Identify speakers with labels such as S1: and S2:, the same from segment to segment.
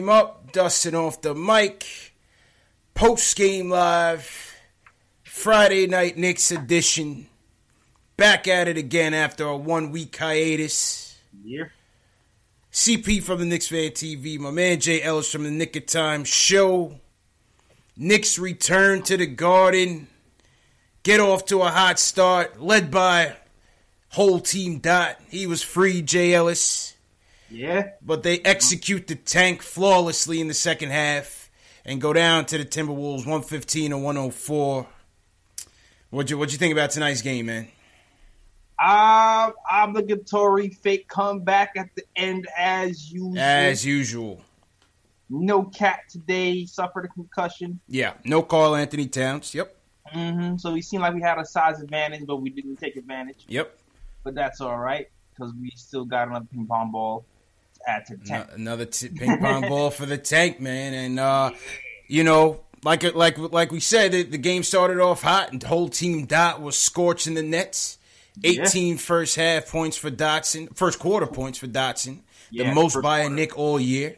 S1: Up, dusting off the mic. Post game live. Friday night Knicks edition. Back at it again after a one week hiatus.
S2: Yeah.
S1: CP from the Knicks Fan TV, my man Jay Ellis from the Knick of Time show. Knicks return to the Garden. Get off to a hot start, led by whole team dot. He was free, Jay Ellis.
S2: Yeah.
S1: But they execute the tank flawlessly in the second half and go down to the Timberwolves 115 and 104. What'd you, what'd you think about tonight's game, man?
S2: Uh, obligatory fake comeback at the end as usual.
S1: As usual.
S2: No KAT today suffered a concussion.
S1: Yeah, no Karl-Anthony Towns. Yep.
S2: Mm-hmm. So we seemed like we had a size advantage, but we didn't take advantage.
S1: Yep.
S2: But that's all right because we still got another ping pong ball add to the tank.
S1: Another t- ping pong ball for the tank, man. And uh, you know, like like like we said, the, the, game started off hot, and the whole team dot was scorching the nets. 18 yeah. first half points for Dotson, first quarter points for Dotson, yeah, the most by a Knick all year.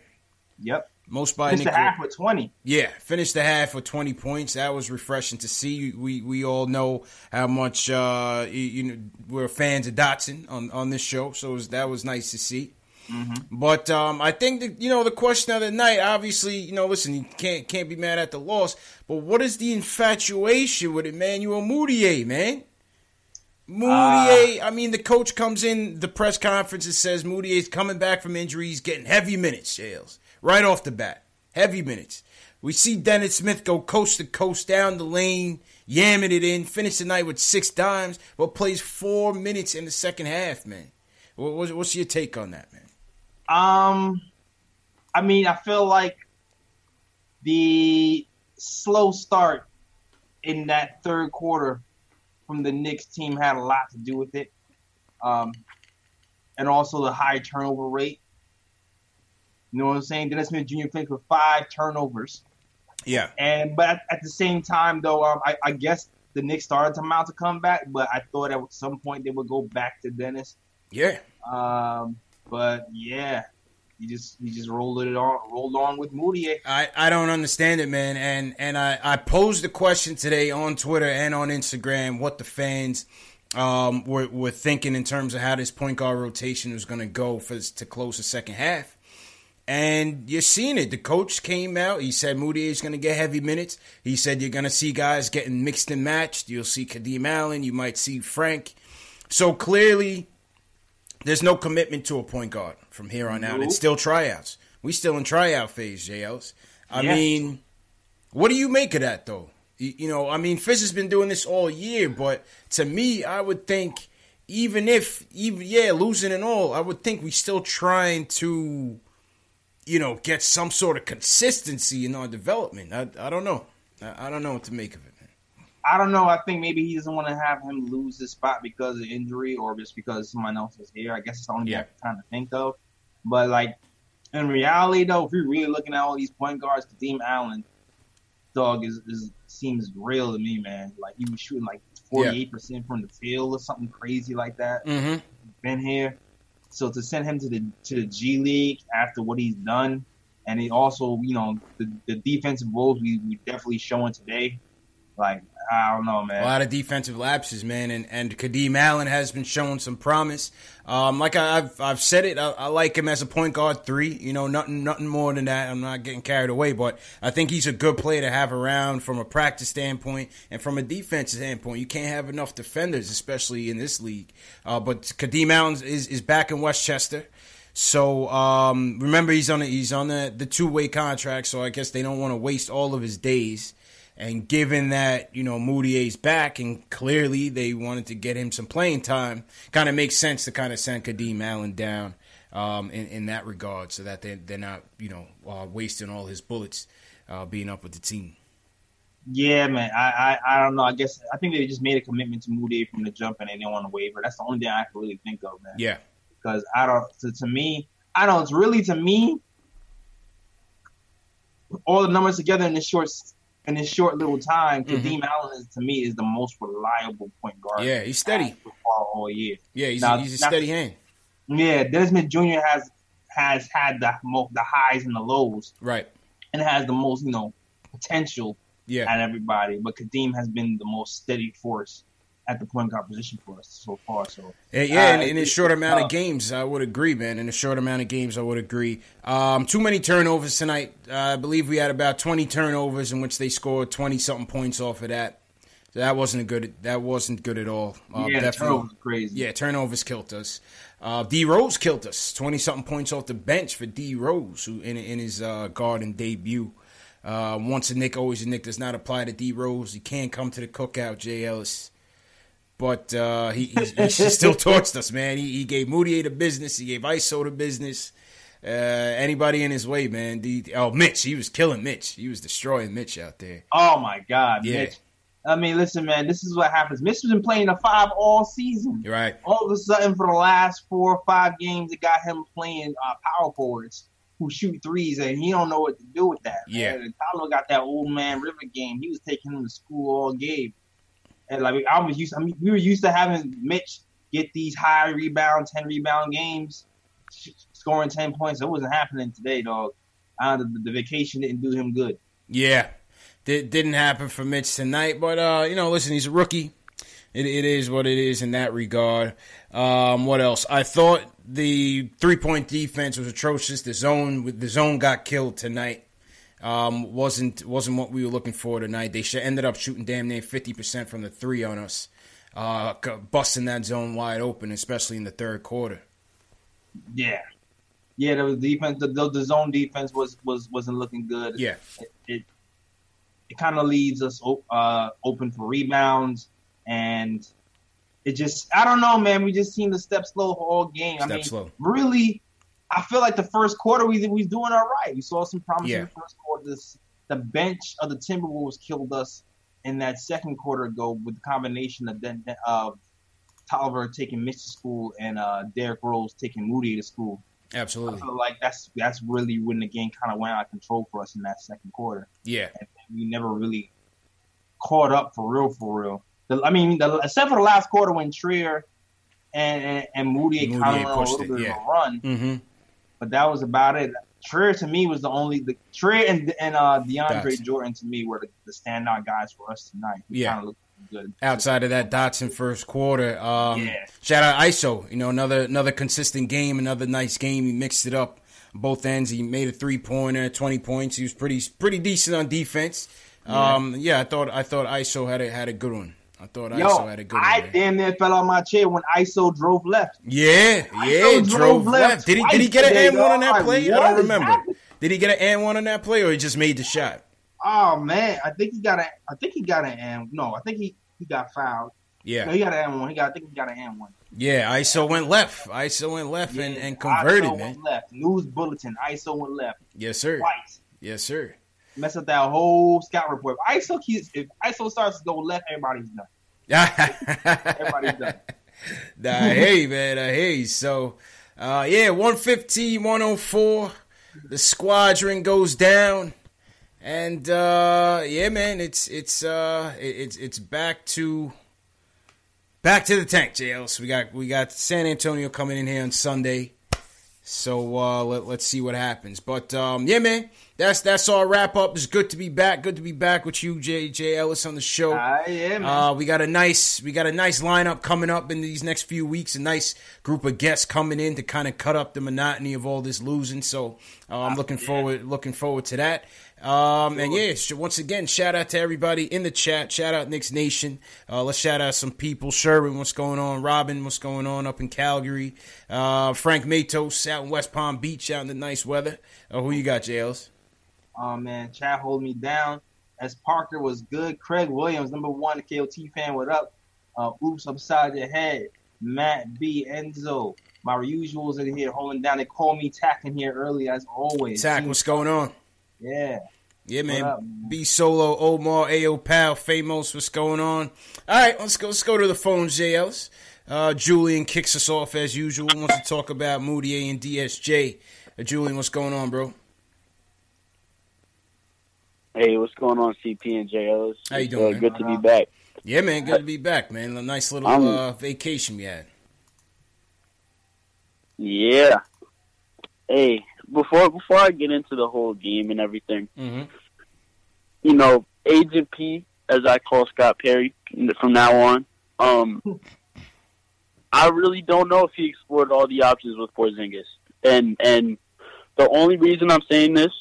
S2: Yep.
S1: Most by
S2: finished
S1: Knick.
S2: the half with 20.
S1: Yeah, finished the half with 20 points. That was refreshing to see. We we all know how much uh, you, you know we're fans of Dotson on, on this show, so was, that was nice to see. Mm-hmm. But um, I think that you know the question of the night. Obviously, you know, listen, you can't can't be mad at the loss. But what is the infatuation with Emmanuel Mudiay, man? Mudiay. Uh, I mean, the coach comes in the press conference and says Mudiay's coming back from injury. He's getting heavy minutes, Shales, right off the bat. Heavy minutes. We see Dennis Smith go coast to coast down the lane, yamming it in, finish the night with six dimes, but plays four minutes in the second half, man. What's your take on that, man?
S2: Um, I mean, I feel like the slow start in that third quarter from the Knicks team had a lot to do with it. Um, and also the high turnover rate. You know what I'm saying? Dennis Smith Jr. played for five turnovers.
S1: Yeah.
S2: And but at, at the same time, though, um, I, I, guess the Knicks started to mount a comeback, but I thought at some point they would go back to Dennis.
S1: Yeah.
S2: Um, but yeah, he just he just rolled it on rolled on with Moody.
S1: I, I don't understand it, man. And and I, I posed the question today on Twitter and on Instagram what the fans um were, were thinking in terms of how this point guard rotation was going to go for to close the second half. And you're seeing it. The coach came out. He said Moody is going to get heavy minutes. He said you're going to see guys getting mixed and matched. You'll see Kadeem Allen. You might see Frank. So clearly, there's no commitment to a point guard from here on out. It's still tryouts. We still in tryout phase, JLs. I yes. mean, what do you make of that though? You, you know, I mean, Fizz has been doing this all year, but to me, I would think even if even yeah, losing and all, I would think we still trying to, you know, get some sort of consistency in our development. I I don't know. I, I don't know what to make of it.
S2: I don't know. I think maybe he doesn't want to have him lose his spot because of injury or just because someone else is here. I guess it's the only yeah. thing I kind of think of. But like in reality, though, if you're really looking at all these point guards, Kadeem Allen, dog is, is seems real to me, man. Like he was shooting like 48 percent from the field or something crazy like that.
S1: Mm-hmm.
S2: Been here, so to send him to the to the G League after what he's done, and he also, you know, the, the defensive roles we we definitely showing today. Like I don't know, man.
S1: A lot of defensive lapses, man, and and Kadeem Allen has been showing some promise. Um, like I, have I've said it, I, I, like him as a point guard three. You know, nothing nothing more than that. I'm not getting carried away, but I think he's a good player to have around from a practice standpoint and from a defensive standpoint. You can't have enough defenders, especially in this league. Uh, but Kadeem Allen is is back in Westchester. So um, remember, he's on a, he's on the, the two way contract. So I guess they don't want to waste all of his days. And given that, you know, Mudiay's back and clearly they wanted to get him some playing time, kind of makes sense to kind of send Kadeem Allen down um, in, in that regard so that they're, they're not, you know, uh, wasting all his bullets uh, being up with the team.
S2: Yeah, man. I, I, I don't know. I guess I think they just made a commitment to Moody from the jump and they didn't want to waiver. That's the only thing I can really think of, man.
S1: Yeah.
S2: Because I don't, to, to me, I don't, it's really to me, all the numbers together in this short in this short little time, mm-hmm. Kadeem Allen is, to me is the most reliable point guard.
S1: Yeah, he's steady
S2: all year.
S1: Yeah, he's, now, a, he's a steady hand.
S2: Yeah, Dennis Smith Jr. has has had the most the highs and the lows.
S1: Right.
S2: And has the most you know potential.
S1: Yeah.
S2: At everybody, but Kadeem has been the most steady force at the point guard position for us so far. So
S1: yeah, yeah uh, in, in a short amount of games, I would agree, man. In a short amount of games, I would agree. Um, too many turnovers tonight. Uh, I believe we had about twenty turnovers in which they scored twenty something points off of that. So that wasn't a good. That wasn't good at all.
S2: Uh, yeah, turnovers crazy.
S1: Yeah, turnovers killed us. Uh, D Rose killed us. Twenty something points off the bench for D Rose, who in in his uh, Garden debut. Uh, once a Knick, always a Knick does not apply to D Rose. He can't come to the cookout, Jay Ellis but uh, he, he, he still torched us, man. He, he gave Mudiay the business. He gave ISO the business. Uh, anybody in his way, man. The, oh, Mitch, he was killing Mitch. He was destroying Mitch out there.
S2: Oh my God,
S1: yeah.
S2: Mitch. I mean, listen, man. This is what happens. Mitch has been playing a five all season.
S1: You're right.
S2: All of a sudden, for the last four or five games, it got him playing uh, power forwards who shoot threes, and he don't know what to do with that.
S1: Yeah.
S2: Man. Tolliver got that old man River game. He was taking him to school all game. And like I was used, I mean, we were used to having Mitch get these high rebound, ten rebound games, scoring ten points. It wasn't happening today, dog. Uh, the, the vacation didn't do him good.
S1: Yeah, it didn't happen for Mitch tonight. But uh, you know, listen, he's a rookie. It, it is what it is in that regard. Um, what else? I thought the three point defense was atrocious. The zone, the zone got killed tonight um, wasn't wasn't what we were looking for tonight. They ended up shooting damn near fifty percent from the three on us, uh, busting that zone wide open, especially in the third quarter.
S2: Yeah, yeah. The defense, the, the, the zone defense was was wasn't looking good.
S1: Yeah,
S2: it it, it kind of leaves us uh, open for rebounds, and it just I don't know, man. We just seem to step slow all game.
S1: Step
S2: I mean,
S1: slow.
S2: really I feel like the first quarter we we doing all right. We saw some promise
S1: yeah.
S2: in the first quarter. This, the bench of the Timberwolves killed us in that second quarter ago with the combination of of Tolliver taking Mitch to school and uh, Derrick Rose taking Moody to school.
S1: Absolutely.
S2: I feel like that's that's really when the game kind of went out of control for us in that second quarter.
S1: Yeah.
S2: And we never really caught up for real, for real. The, I mean, the, except for the last quarter when Trier and and, and Moody, Moody kind of a little it, bit yeah. of a run.
S1: Mm-hmm
S2: but that was about it. Trier to me was the only the Trier and and uh, DeAndre Dotson. Jordan to me were the, the, standout guys for us tonight.
S1: We yeah. Good. Outside of that Dotson first quarter, um, yeah. shout out ISO. You know another another consistent game, another nice game. He mixed it up both ends. He made a three pointer, twenty points. He was pretty pretty decent on defense. Yeah. Um, yeah, I thought I thought ISO had a had a good one. I thought Yo, ISO had a good
S2: I
S1: one. I
S2: damn near fell on my chair when ISO drove left.
S1: Yeah, yeah, drove, drove, left. Did he did he get an and one on that play? I don't remember. Happening? Did he get an and one on that play, or he just made the shot?
S2: Oh man, I think he got a. I think he got an and no, I think he he got fouled.
S1: Yeah,
S2: no, he got an and one. He got. I think he got an and one.
S1: Yeah, ISO went left. ISO went left yeah, and, and converted,
S2: ISO
S1: man.
S2: Went left. News bulletin. ISO went left.
S1: Yes, sir.
S2: Twice.
S1: Yes, sir.
S2: Mess up that whole scout report. If ISO keeps, if ISO starts to go left, everybody's done. Yeah Everybody's done.
S1: nah, hey man, hear you. So, Uh, yeah, 150, 104. The squadron goes down. And uh, yeah, man, it's it's uh, it's it's back to back to the tank, JL. So we got we got San Antonio coming in here on Sunday. So uh, let, let's see what happens. But um, yeah, man, that's that's our wrap up. It's good to be back. Good to be back with you, J J Ellis, on the show.
S2: Yeah, man.
S1: Uh, we got a nice we got a nice lineup coming up in these next few weeks. A nice group of guests coming in to kind of cut up the monotony of all this losing. So uh, I'm looking forward looking forward to that. Um, and yeah, once again, shout out to everybody in the chat. Shout out Knicks Nation. Uh, let's shout out some people. Sherwin, what's going on? Robin, what's going on up in Calgary? Uh, Frank Matos out in West Palm Beach, out in the nice weather. Uh, who you got, JLs?
S2: Oh man, Chad hold me down. As Parker was good. Craig Williams, number one KOT fan, what up? Uh, oops, upside your head. Matt B, Enzo, my usuals in here holding down. They call me Tack in here early as always.
S1: Tack, what's going on?
S2: Yeah.
S1: Yeah, man.
S2: Up, man?
S1: B Solo, Omar, Ao Pal, Famos, what's going on? All right, let's go. Let's go to the phones, JLs. Uh, Julian kicks us off as usual. Wants to talk about Mudiay and DSJ. Uh, Julian, what's going on, bro?
S3: Hey, what's going on, CP and JLs?
S1: How you doing,
S3: Uh,
S1: man?
S3: good to be back.
S1: Yeah, man. Good to be back, man. A nice little
S3: I'm-
S1: uh, vacation we had.
S3: Yeah. Hey, before before I get into the whole game and everything,
S1: Mm-hmm.
S3: you know, Agent P, as I call Scott Perry from now on, um, I really don't know if he explored all the options with Porzingis, and and the only reason I'm saying this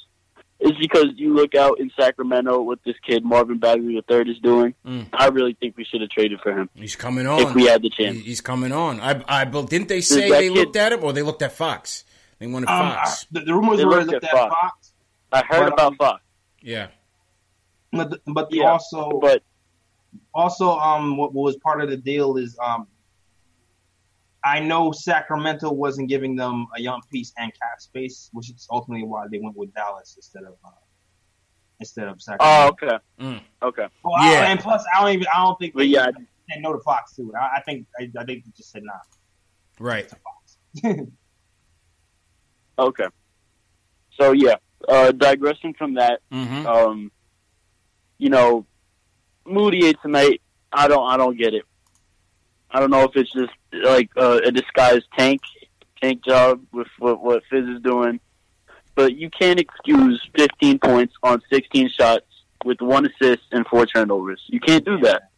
S3: is because you look out in Sacramento what this kid Marvin Bagley III is doing.
S1: Mm.
S3: I really think we should have traded for him
S1: He's coming on.
S3: if we had the chance.
S1: He's coming on. I, I, but didn't they say they
S3: kid-
S1: looked at him or they looked at Fox? They wanted
S2: Um,
S1: Fox.
S2: the, the rumors
S3: They
S2: were
S3: looked
S2: looked
S3: at
S2: at
S3: Fox.
S2: Fox,
S3: I heard
S2: But,
S3: about
S2: um,
S3: Fox,
S1: yeah.
S2: but, but
S3: Yeah,
S2: also
S3: but
S2: also um what, what was part of the deal is um I know Sacramento wasn't giving them a young piece and cap space, which is ultimately why they went with Dallas instead of uh, instead of Sacramento.
S3: oh,
S2: Sacramento.
S3: okay,
S1: Mm.
S3: okay.
S2: Well, I-
S1: Yeah.
S2: and plus I don't even I don't think they
S3: yeah,
S2: said no to Fox too. I, I think I, I think they just said nah
S1: Right.
S2: to Fox.
S3: okay. So yeah, uh, digressing from that,
S1: Mm-hmm.
S3: um, you know, Mudiay tonight. I don't, I don't get it. I don't know if it's just like uh, a disguised tank, tank job with what, what Fizz is doing, but you can't excuse 15 points on 16 shots with one assist and four turnovers. You can't do that.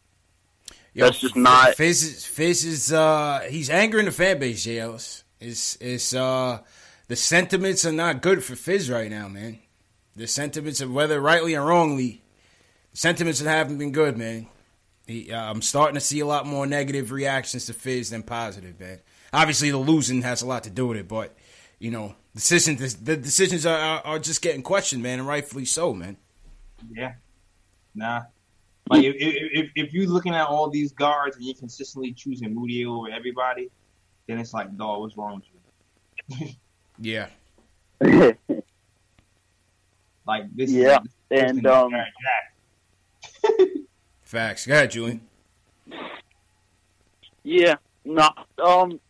S3: That's just not-
S1: Fizz. Is, Fizz is uh, he's angering the fan base. Jay Ellis. It's it's uh, the sentiments are not good for Fizz right now, man. The sentiments of whether rightly or wrongly, sentiments that haven't been good, man. He, uh, I'm starting to see a lot more negative reactions to Fizz than positive, man. Obviously, the losing has a lot to do with it, but you know, decisions the decisions are, are, are just getting questioned, man, and rightfully so, man.
S2: Yeah. Nah. Like if, if if you're looking at all these guards and you're consistently choosing Moody over everybody, then it's like, dog, what's wrong with you?
S1: Yeah,
S2: Like this.
S3: Yeah,
S2: is, this
S3: and, um,
S2: Jack Jack.
S1: facts. Go ahead, Julian.
S3: Yeah, no, um,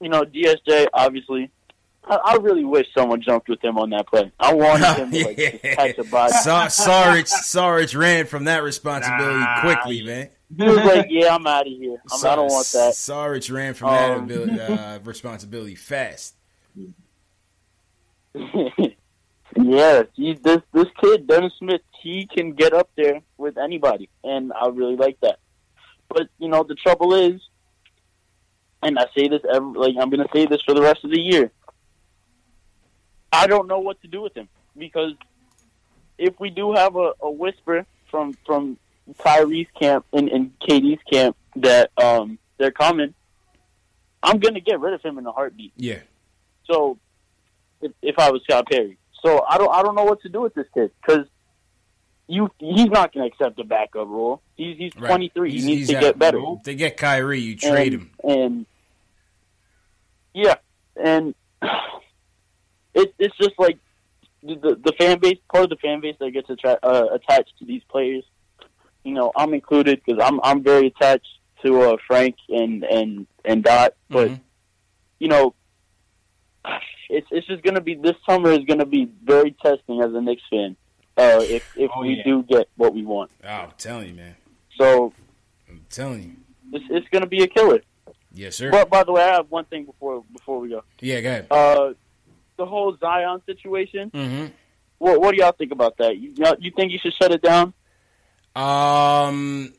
S3: you know, DSJ obviously. I, I really wish someone jumped with him on that play. I wanted him to like just catch a body.
S1: Sa- Sarge, Sarge ran from that responsibility
S2: Nah.
S1: quickly, man.
S3: He was like, "Yeah, I'm out of here. I'm, I don't want that."
S1: Sarge ran from that
S3: Um,
S1: ability, uh, responsibility fast.
S3: yeah, he, this this kid Dennis Smith, he can get up there with anybody, and I really like that. But you know, the trouble is, and I say this every, like I'm going to say this for the rest of the year. I don't know what to do with him because if we do have a, a whisper from from Kyrie's camp and, and KD's camp that um they're coming, I'm going to get rid of him in a heartbeat.
S1: Yeah,
S3: So, if, if I was Scott Perry, so I don't I don't know what to do with this kid because you he's not going to accept the backup role. He's he's
S1: right.
S3: 23.
S1: He's-
S3: he needs to get better.
S1: They get Kyrie, you trade
S3: and,
S1: him.
S3: And yeah, and it, it's just like the, the fan base, part of the fan base that gets attra- uh, attached to these players. You know, I'm included because I'm I'm very attached to uh, Frank and and and Dot, but
S1: Mhm.
S3: you know, it's it's just gonna be this summer is gonna be very testing as a Knicks fan. Uh, if if
S2: Oh,
S3: we
S2: yeah.
S3: do get what we want,
S1: Oh, I'm telling you, man.
S3: so
S1: I'm telling you.
S3: it's it's gonna be a killer.
S1: Yes, sir.
S3: But by the way, I have one thing before before we go.
S1: yeah, go ahead.
S3: Uh, the whole Zion situation.
S1: Mm-hmm.
S3: What what do y'all think about that? You you think you should shut it down?
S1: Um,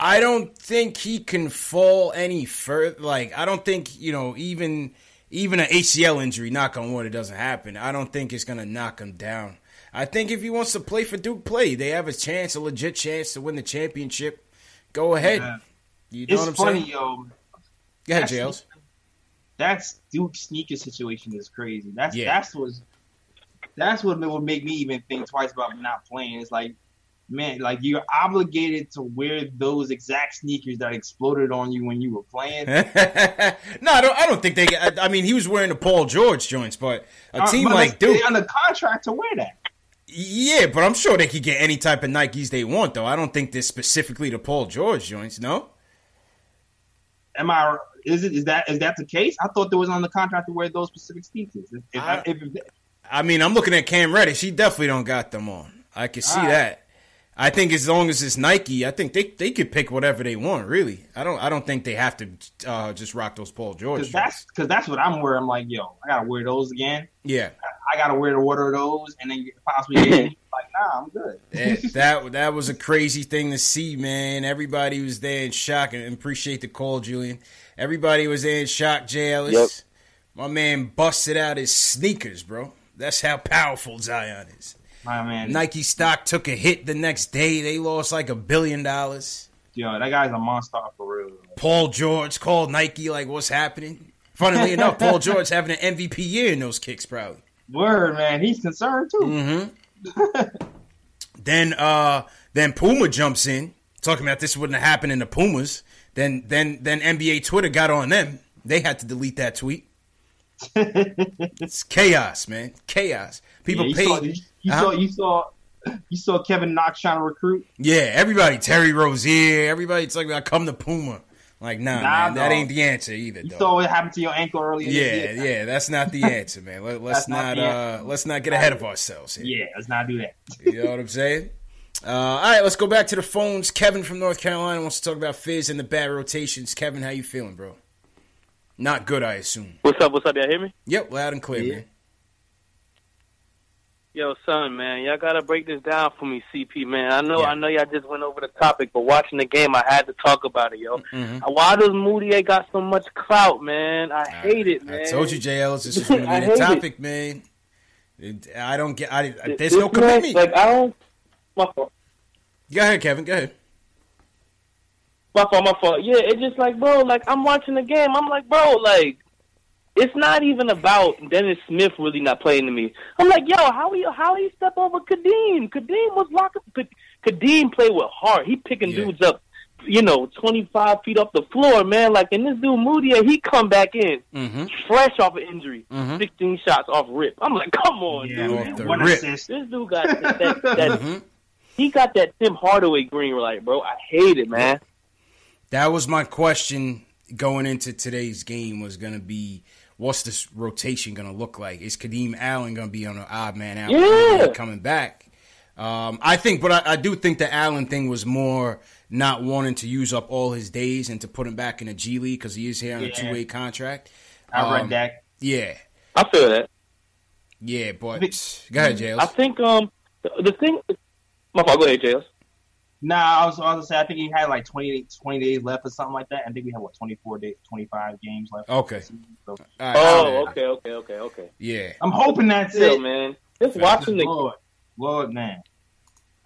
S1: I don't think he can fall any further. Like, I don't think you know, even even an ACL injury, knock on wood, it doesn't happen. I don't think it's gonna knock him down. I think if he wants to play for Duke, play. They have a chance, a legit chance to win the championship. Go ahead.
S2: Yeah.
S1: You know
S2: It's
S1: what I'm
S2: funny,
S1: saying?
S2: yo.
S1: Go ahead, JLs.
S2: That's Duke sneaker situation is crazy. That's
S1: Yeah.
S2: that's what's that's what would make me even think twice about not playing. It's like, man, like you're obligated to wear those exact sneakers that exploded on you when you were playing.
S1: no, I don't. I don't think they. I, I mean, he was wearing the Paul George joints, but a
S2: Uh,
S1: team
S2: but
S1: like Duke on
S2: under contract to wear that.
S1: Yeah. But I'm sure they could get any type of Nikes they want, though. I don't think they're specifically the Paul George joints. No.
S2: Am I? Is it? Is that? Is that the case? I thought there was on the contract to wear those specific sneakers. If, if,
S1: I-
S2: if,
S1: I mean, I'm looking at Cam Reddish. He definitely don't got them on. I can see
S2: right.
S1: that. I think as long as it's Nike, I think they they could pick whatever they want. Really, I don't. I don't think they have to uh, just rock those Paul George.
S2: Because that's because that's what I'm wearing. I'm like, yo, I gotta wear those again.
S1: yeah.
S2: I gotta wear the water of those, and then possibly get like, nah, I'm good.
S1: that, that that was a crazy thing to see, man. Everybody was there in shock, and appreciate the call, Julian. Everybody was there in shock. JLS,
S3: Yep.
S1: my man busted out his sneakers, bro. That's how powerful Zion is.
S2: My man,
S1: Nike stock took a hit the next day. They lost like a billion dollars.
S2: yo, that guy's a monster for real.
S1: Paul George called Nike like, "What's happening?" Funnily enough, Paul George having an MVP year in those kicks, probably.
S2: Word, man, he's concerned too.
S1: Mm-hmm. Then uh then Puma jumps in, talking about this wouldn't have happened in the Pumas. Then then then NBA Twitter got on them. They had to delete that tweet. it's chaos, man. Chaos. People
S2: Yeah,
S1: pay
S2: saw, you, you
S1: Huh?
S2: saw, you saw, you saw Kevin Knox trying to recruit.
S1: Yeah, everybody, Terry Rozier, everybody talking about come to Puma. Like, nah,
S2: Nah,
S1: man, that ain't the answer either,
S2: You
S1: though.
S2: saw what happened to your ankle earlier. this
S1: yeah,
S2: year.
S1: yeah, that's not the answer, man. Let, let's
S2: not
S1: not, uh let's not get ahead of ourselves here.
S2: yeah. Let's not do that.
S1: You know what I'm saying? Uh, all right, let's go back to the phones. Kevin from North Carolina wants to talk about Fizz and the bad rotations. Kevin, how you feeling, bro? Not good, I assume.
S3: What's up? What's up? Y'all hear me?
S1: Yep, loud and clear,
S2: Yeah.
S1: man.
S4: Yo, son, man, y'all gotta break this down for me, CP, man. I know,
S1: Yeah.
S4: I know, y'all just went over the topic, but watching the game, I had to talk about it, yo.
S1: Mhm.
S4: Why does Moody got so much clout, man? I hate it, man.
S1: I told you, JL, this is to be the
S4: it.
S1: topic, man. It- I don't get. I, there's
S4: This
S1: no
S4: man. Like I don't. My fault.
S1: Go ahead, Kevin. Go ahead.
S4: My fault. My fault. Yeah, it's just like, bro. Like I'm watching the game. I'm like, bro. Like it's not even about Dennis Smith really not playing to me. I'm like, yo, how he how he step over Kadeem? Kadeem was locking. Kadeem played with heart. He picking
S1: Yeah.
S4: dudes up. You know, 25 feet off the floor, man. Like, and this dude Moody, he come back in
S1: Mm-hmm.
S4: fresh off an injury,
S1: Mhm.
S4: 16 shots off rip. I'm like, come on,
S2: Yeah,
S4: dude.
S1: off
S2: man.
S1: the
S2: One
S1: rip.
S2: assist.
S4: This dude got that, that, that
S1: hmm
S4: he got that Tim Hardaway green light, bro. I hate it, man.
S1: That was my question going into today's game. Was going to be, what's this rotation going to look like? Is Kadeem Allen going to be on an odd man out?
S4: Yeah.
S1: coming back. Um, I think, but I, I do think the Allen thing was more not wanting to use up all his days and to put him back in a G League because he is here on a two way contract.
S2: I
S1: Um,
S2: read that.
S1: Yeah,
S4: I feel that.
S1: yeah, but go ahead, JLs.
S4: I think um the, the thing. My fault. Go ahead, JLs.
S2: Nah, I was, I was gonna say I think he had like 20, 20 days left or something like that. I think we have what twenty four days, twenty five games left.
S1: Okay.
S2: So,
S1: All right,
S4: Oh, okay, okay, okay, okay.
S1: yeah.
S2: I'm hoping that's
S4: Still,
S2: it.
S4: man, just watching the
S2: Lord, Lord, man,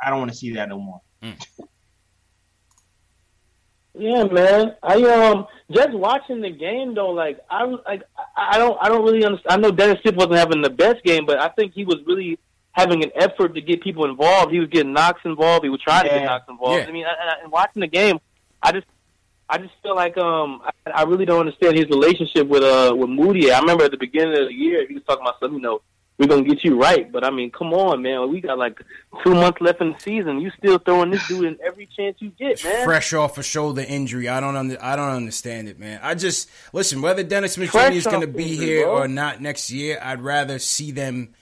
S2: I don't want to see that no more.
S4: yeah, man. I um just watching the game though. Like I like I I don't I don't really understand. I know Dennis Smith wasn't having the best game, but I think he was really having an effort to get people involved. He was getting Knox involved. He was trying to
S2: Yeah.
S4: get Knox involved.
S1: Yeah.
S4: I mean, and, and watching the game, I just. I just feel like um I, I really don't understand his relationship with uh with Moody. I remember at the beginning of the year he was talking about some you know we're gonna get you right. But I mean, come on, man. We got like two months left in the season. You still throwing this dude in every chance you get, man.
S1: Fresh off a shoulder injury, I don't under, I don't understand it, man. I just listen whether Dennis Smith Jr. is going to be here
S4: bro.
S1: or not next year. I'd rather see them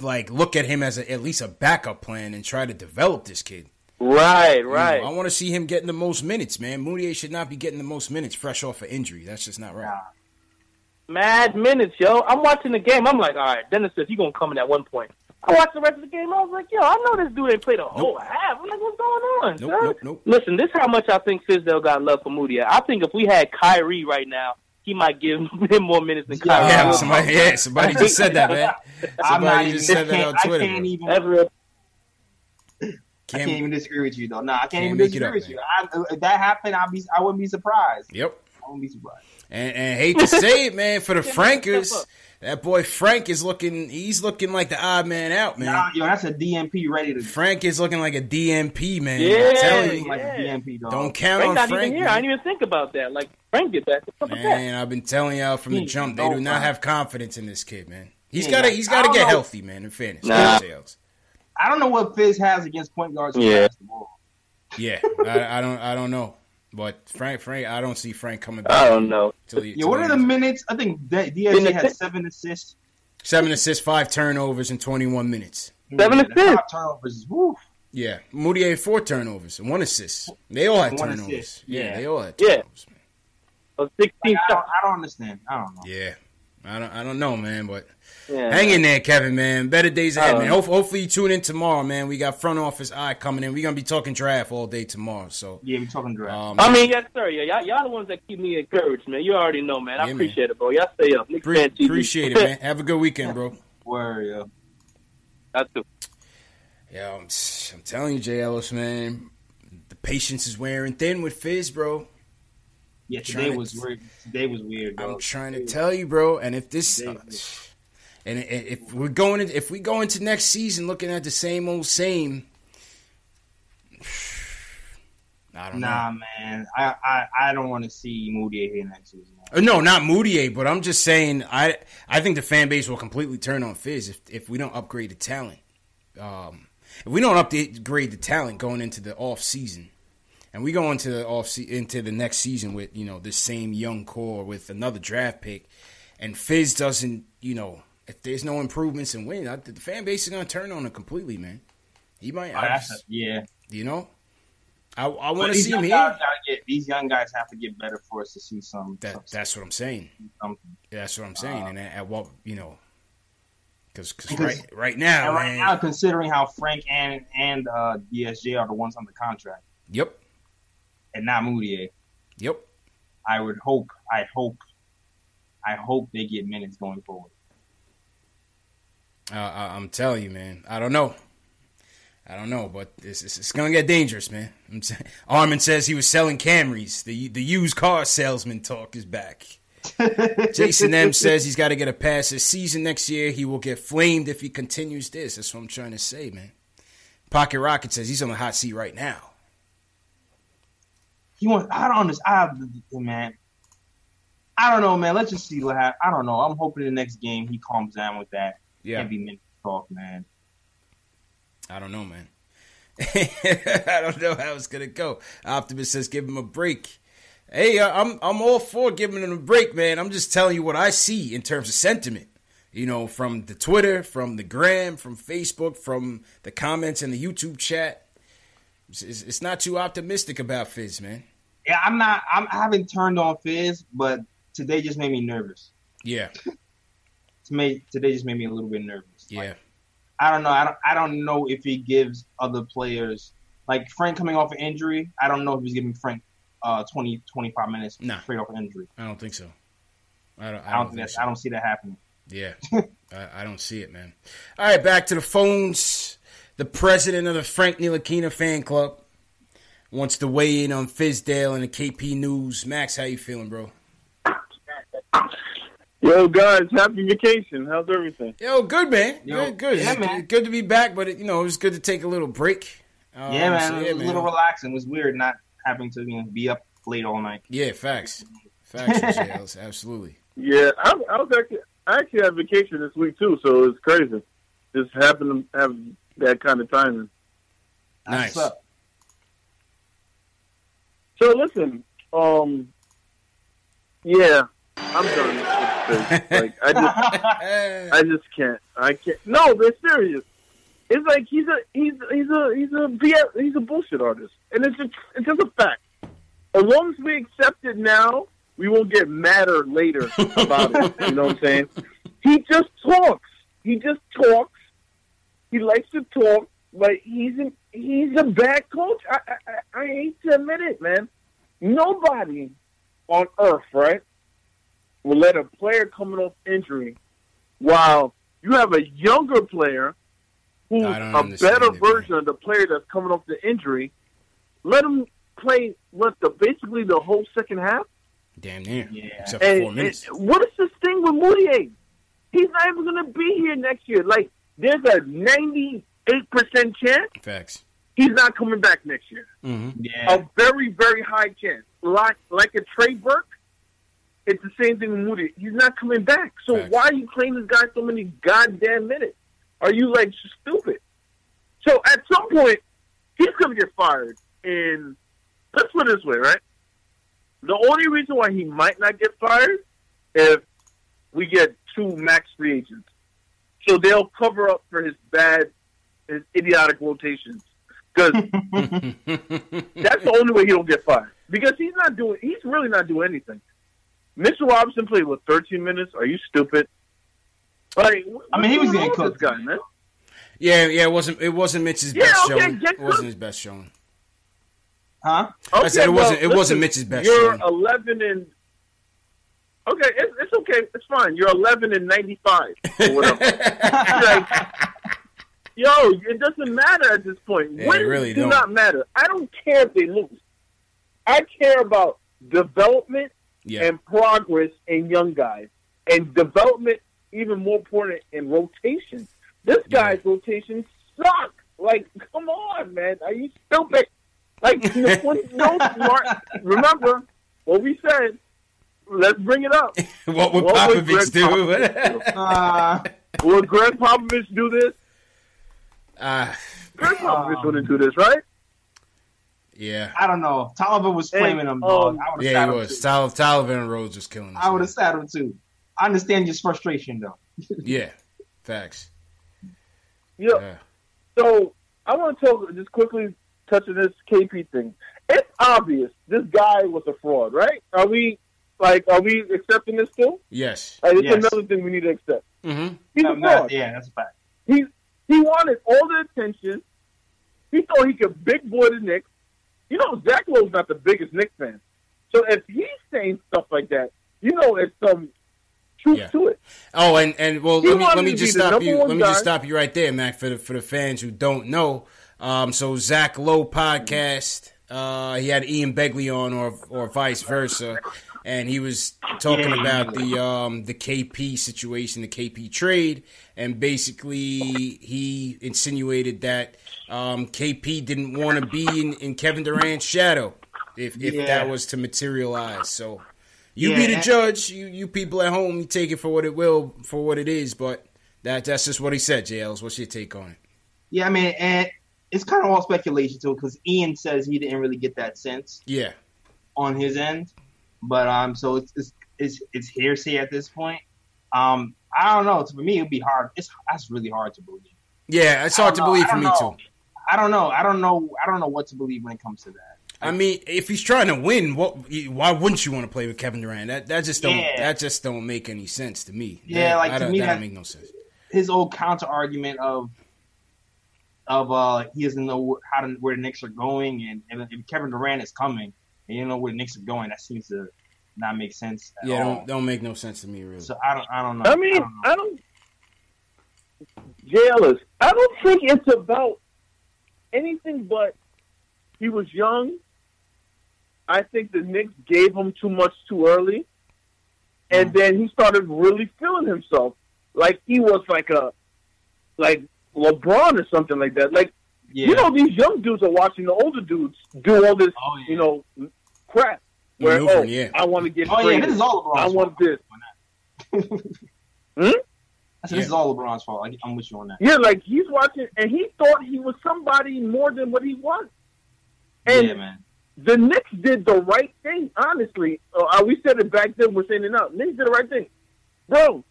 S1: like look at him as a, at least a backup plan and try to develop this kid.
S4: Right,
S1: You know,
S4: right.
S1: I want to see him getting the most minutes, man. Mudiay should not be getting the most minutes fresh off an injury. That's just not right.
S4: Mad minutes, yo. I'm watching the game. I'm like, all right, Dennis Smith, you gonna come in at one point. I watched the rest of the game. I was like, yo, I know this dude ain't played a whole half. I'm like, what's going on?
S1: Nope, nope, nope.
S4: Listen, this is how much I think Fizdale got love for Moody. I think if we had Kyrie right now, he might give him more minutes than Kyrie.
S1: Yeah. somebody, yeah, somebody just said that, man.
S2: I'm not
S1: Somebody
S2: even.
S1: just said that
S2: can't-
S1: on
S2: I
S1: Twitter.
S2: can't
S1: bro.
S2: even.
S4: Ever.
S2: I
S1: Can't-
S2: can't even disagree with you though. No, I can't,
S1: Can't
S2: even disagree
S1: up,
S2: with you. I, if that happened, I'd be. I wouldn't be surprised.
S1: Yep.
S2: I wouldn't be surprised.
S1: And, and hate to say it, man, for the Frankers, that boy Frank is looking. He's looking like the odd man out, man.
S2: Nah, yo, that's a DMP ready to.
S1: Frank is looking like a DMP, man.
S4: Yeah,
S1: I'm telling you,
S2: like
S4: yeah.
S2: a DMP dog.
S1: don't count
S4: Frank
S1: on
S4: not
S1: Frank.
S4: even here. I
S1: man.
S4: didn't even think about that. Like Frank get back. What's up with that?
S1: Man, I've been telling y'all from the jump, they do not have confidence in this kid, man. He's
S2: He
S1: got to.
S2: ain't
S1: He's
S2: got-
S1: got to get
S2: know.
S1: healthy, man. In fairness,
S4: Nah.
S1: sales.
S2: I don't know what Fizz has against point guards
S4: Yeah.
S2: pass the ball.
S1: Yeah, I, I don't. I don't know, but Frank, Frank, I don't see Frank coming back.
S4: I don't know.
S1: Till he,
S2: Yeah,
S1: till
S2: what are the
S1: ends.
S2: minutes? I think D-
S4: In
S2: DSJ had seven assists.
S1: seven assists, five turnovers in twenty-one minutes.
S4: Seven
S2: Yeah, the
S4: assists.
S2: Five turnovers. is Woo.
S1: Yeah, Mudiay four turnovers and one assist. They all had
S2: One
S1: turnovers.
S2: assist,
S1: Yeah,
S2: yeah.
S1: they all had
S4: Yeah.
S1: turnovers. man.
S4: So 16
S2: Like, I, don't. I don't understand. I don't know.
S1: Yeah, I don't. I don't know, man, but
S4: Yeah.
S1: hang in there, Kevin, man. Better days ahead,
S4: Oh.
S1: man. Hope, hopefully you tune in tomorrow, man. We got front office eye coming in. We're gonna be talking draft all day tomorrow. So,
S2: Yeah, we talking draft.
S1: um,
S4: I mean, yes, sir. Yeah, y'all, y'all the ones that keep me encouraged, man. You already know, man. I
S1: Yeah, man.
S4: appreciate it, bro. Y'all stay up. Knicks
S1: pre-
S4: fan
S1: appreciate it, man. Have a good weekend, bro.
S2: Where, yeah.
S4: That's it.
S1: Yeah, I'm, I'm telling you, Jay Ellis, man. The patience is wearing thin with Fizz, bro.
S2: Yeah,
S1: Trying
S2: today
S1: to-
S2: was weird. Today was weird,
S1: I'm
S2: dog.
S1: trying to tell you, bro. And if this, uh, and if we're going, in- if we go into next season looking at the same old same, I don't know.
S2: Nah,
S1: know.
S2: man. I, I, I don't want to see Moody here next season.
S1: Uh, No, not Moody, but I'm just saying. I I think the fan base will completely turn on Fizz if if we don't upgrade the talent. Um, if we don't upgrade the talent going into the off season, and we go into the off se- into the next season with you know this same young core with another draft pick, and Fizz doesn't, you know, if there's no improvements in win, I, the fan base is gonna turn on him completely, man. He might,
S2: Oh,
S1: just-
S2: yeah.
S1: you know. I, I want to see him here.
S2: get- these young guys have to get better for us to see some.
S1: That
S2: some,
S1: that's what I'm saying.
S2: something.
S1: That's what I'm saying.
S2: Uh,
S1: and at, at what you know, because
S2: Because-
S1: right right now,
S2: right
S1: man,
S2: now, considering how Frank and and uh, DSJ are the ones on the contract,
S1: yep,
S2: and not Moody,
S1: yep.
S2: I would hope, I hope, I hope they get minutes going forward.
S1: Uh, I, I'm telling you, man. I don't know. I don't know, but it's, it's, it's gonna get dangerous, man. I'm saying, Armin says he was selling Camrys. The the used car salesman talk is back. Jason M says he's got to get a pass this season next year. He will get flamed if he continues this. That's what I'm trying to say, man. Pocket Rocket says he's on the hot seat right now.
S2: He wants. I don't understand. I, man, I don't know, man. Let's just see what happens. I don't know. I'm hoping the next game he calms down with that
S1: Yeah,
S2: heavy minute talk, man.
S1: I don't know, man. I don't know how it's gonna go. Optimus says, "Give him a break." Hey, uh, I'm I'm all for giving him a break, man. I'm just telling you what I see in terms of sentiment. You know, from the Twitter, from the Gram, from Facebook, from the comments in the YouTube chat. It's, it's, not too optimistic about Fizz, man.
S2: Yeah, I'm not. I'm, I haven't turned on Fizz, but today just made me nervous.
S1: Yeah,
S2: To me, today just made me a little bit nervous. Like,
S1: yeah,
S2: I don't know. I don't. I don't know if he gives other players like Frank coming off an injury. I don't know if he's giving Frank uh 20, 25 minutes
S1: Nah.
S2: straight off an injury.
S1: I don't think so. I don't. I
S2: I don't,
S1: don't
S2: think
S1: think
S2: that's.
S1: so.
S2: I don't see that happening.
S1: Yeah, I, I don't see it, man. All right, back to the phones. The president of the Frank Ntilikina fan club wants to weigh in on Fizdale and the KP News. Max, how you feeling, bro?
S5: Yo, guys, happy vacation. How's everything?
S1: Yo, good man.
S2: Yo,
S1: good, good.
S2: yeah, man.
S1: Good to be back, but it, you know it was good to take a little break. Um,
S2: yeah, man.
S1: so,
S2: it was a little relaxing. It was weird not having to you know, be up late all night.
S1: Yeah, facts, facts, JLs, absolutely.
S5: Yeah, I, I was actually
S6: I actually have vacation this week too, so it's crazy. Just happened to have that kind of timing.
S1: Nice.
S2: What's?
S6: So listen, um, yeah, I'm done Like I just, I just can't. I can't. No, they're serious. It's like he's a he's he's a he's a BS, he's a bullshit artist, and it's just it's just a fact. As long as we accept it now, we won't get madder later about it. You know what I'm saying? He just talks. He just talks. He likes to talk, but he's an, he's a bad coach. I I- I hate to admit it, man. Nobody on earth, right, will let a player coming off injury while you have a younger player who's
S1: I
S6: a better
S1: it, man.
S6: version of the player that's coming off the injury. Let him play what the basically the whole second half.
S1: Damn near.
S2: Yeah.
S1: Except for
S6: And,
S1: four minutes.
S6: what is this thing with Mudiay? He's not even going to be here next year. Like, there's a 98% chance
S1: Facts.
S6: he's not coming back next year.
S1: hmm
S2: Yeah.
S6: A very, very high chance. Like, like a Trey Burke, it's the same thing with Moody. He's not coming back. So
S1: Facts.
S6: why are you playing this guy so many goddamn minutes? Are you, like, stupid? So at some point, he's going to get fired. And let's put it this way, right? The only reason why he might not get fired if we get two max free agents. So they'll cover up for his bad, his idiotic rotations. Because that's the only way he don't get fired. Because he's not doing, he's really not doing anything. Mitchell Robinson played with 13 minutes. Are you stupid? Like,
S2: I mean, he was
S6: what's
S2: getting
S6: wrong with
S2: cooked.
S6: This guy, man.
S1: Yeah, yeah. It wasn't. It wasn't Mitch's
S6: Yeah,
S1: best
S6: okay,
S1: showing.
S6: get
S1: It wasn't his best showing.
S2: Huh?
S1: I said it
S6: well,
S1: wasn't- it wasn't Mitch's best
S6: You're
S1: showing.
S6: 11 and okay, it's, it's okay, it's fine. You're 11 and 95 or whatever. like, yo, it doesn't matter at this point.
S1: Yeah,
S6: Wins
S1: it really
S6: do
S1: don't.
S6: not matter. I don't care if they lose. I care about development
S1: Yeah.
S6: and progress in young guys, and development even more important in rotation. This
S1: Yeah.
S6: guy's rotation suck. Like, come on, man, are you stupid? Like, no, no smart. Remember what we said. Let's bring it up.
S1: what would
S6: What would
S1: Popovich
S6: Greg
S1: do?
S6: Popovich
S2: Uh,
S6: Will Greg Popovich do this?
S1: Ah,
S6: Greg Popovich
S2: Um,
S6: wouldn't do this, right?
S1: Yeah.
S2: I don't know. Tolliver was
S6: And,
S2: flaming him,
S6: um,
S2: dog. I would have
S1: Yeah, he was.
S2: too.
S1: Tyler, Tyler Van Rose was killing us.
S2: I would have sat him too. I understand your frustration though.
S1: Yeah. Facts.
S6: Yeah.
S1: Yeah.
S6: So I want to talk just quickly touching this KP thing. It's obvious this guy was a fraud, right? Are we like are we accepting this still?
S1: Yes.
S6: Like, it's
S2: Yes.
S6: another thing we need to accept.
S1: Mm-hmm.
S6: He's
S2: No,
S6: a
S2: no,
S6: fraud.
S2: yeah, that's a fact.
S6: He he wanted all the attention. He thought he could big boy the Knicks. You know, Zach Lowe's not the biggest Knicks fan. So if he's saying stuff like that, you know it's some truth
S1: Yeah.
S6: to it.
S1: Oh, and and well,
S6: He
S1: let me let me just stop you. Let me just stop you right there, Mac. For the for the fans who don't know, um, so Zach Lowe podcast. Uh, he had Ian Begley on, or or vice versa, and he was talking about the um the KP situation, the KP trade, and basically he insinuated that um KP didn't want to be in, in Kevin Durant's shadow if if
S2: Yeah.
S1: that was to materialize. So you
S2: Yeah,
S1: be the judge. You you people at home, you take it for what it will, for what it is. But that that's just what he said. JLs, what's your take on it?
S2: Yeah, I mean, and it's kind of all speculation too, because Ian says he didn't really get that sense
S1: Yeah,
S2: on his end, but um, so it's it's it's, it's hearsay at this point. Um, I don't know. For me, it'd be hard. It's that's really hard to believe.
S1: yeah, it's hard to
S2: know.
S1: believe for me
S2: know.
S1: too.
S2: I don't know. I don't know. I don't know what to believe when it comes to that.
S1: I mean, if he's trying to win, what? Why wouldn't you want to play with Kevin Durant? That that just don't
S2: Yeah.
S1: that just don't make any sense to me.
S2: Yeah,
S1: That-
S2: like,
S1: I
S2: to me
S1: that
S2: that-
S1: make no sense.
S2: His old counter argument of of uh he doesn't know how to where the Knicks are going, and, and if Kevin Durant is coming, and you don't know where the Knicks are going, that seems to not make sense at
S1: Yeah,
S2: all.
S1: don't don't make no sense to me really.
S2: So I don't. I don't know.
S6: I mean,
S2: don't.
S6: I don't. Jailers. I don't think it's about anything but he was young. I think the Knicks gave him too much too early, and mm. then he started really feeling himself like he was like a like LeBron or something like that. Like
S2: yeah.
S6: you know, these young dudes are watching the older dudes do all this,
S2: Oh, yeah.
S6: you know, crap. Where
S1: Maneuvering,
S6: oh,
S1: yeah.
S6: I want to get
S2: oh yeah, this is all LeBron's
S6: I want
S2: fault.
S6: this.
S5: Hmm?
S2: I said this is all LeBron's fault. Like, I'm with you on that.
S5: Yeah, like he's watching, and he thought he was somebody more than what he was. And
S2: yeah, man.
S5: the Knicks did the right thing, honestly. Uh, we said it back then, we're saying it now. Knicks did the right thing. Bro,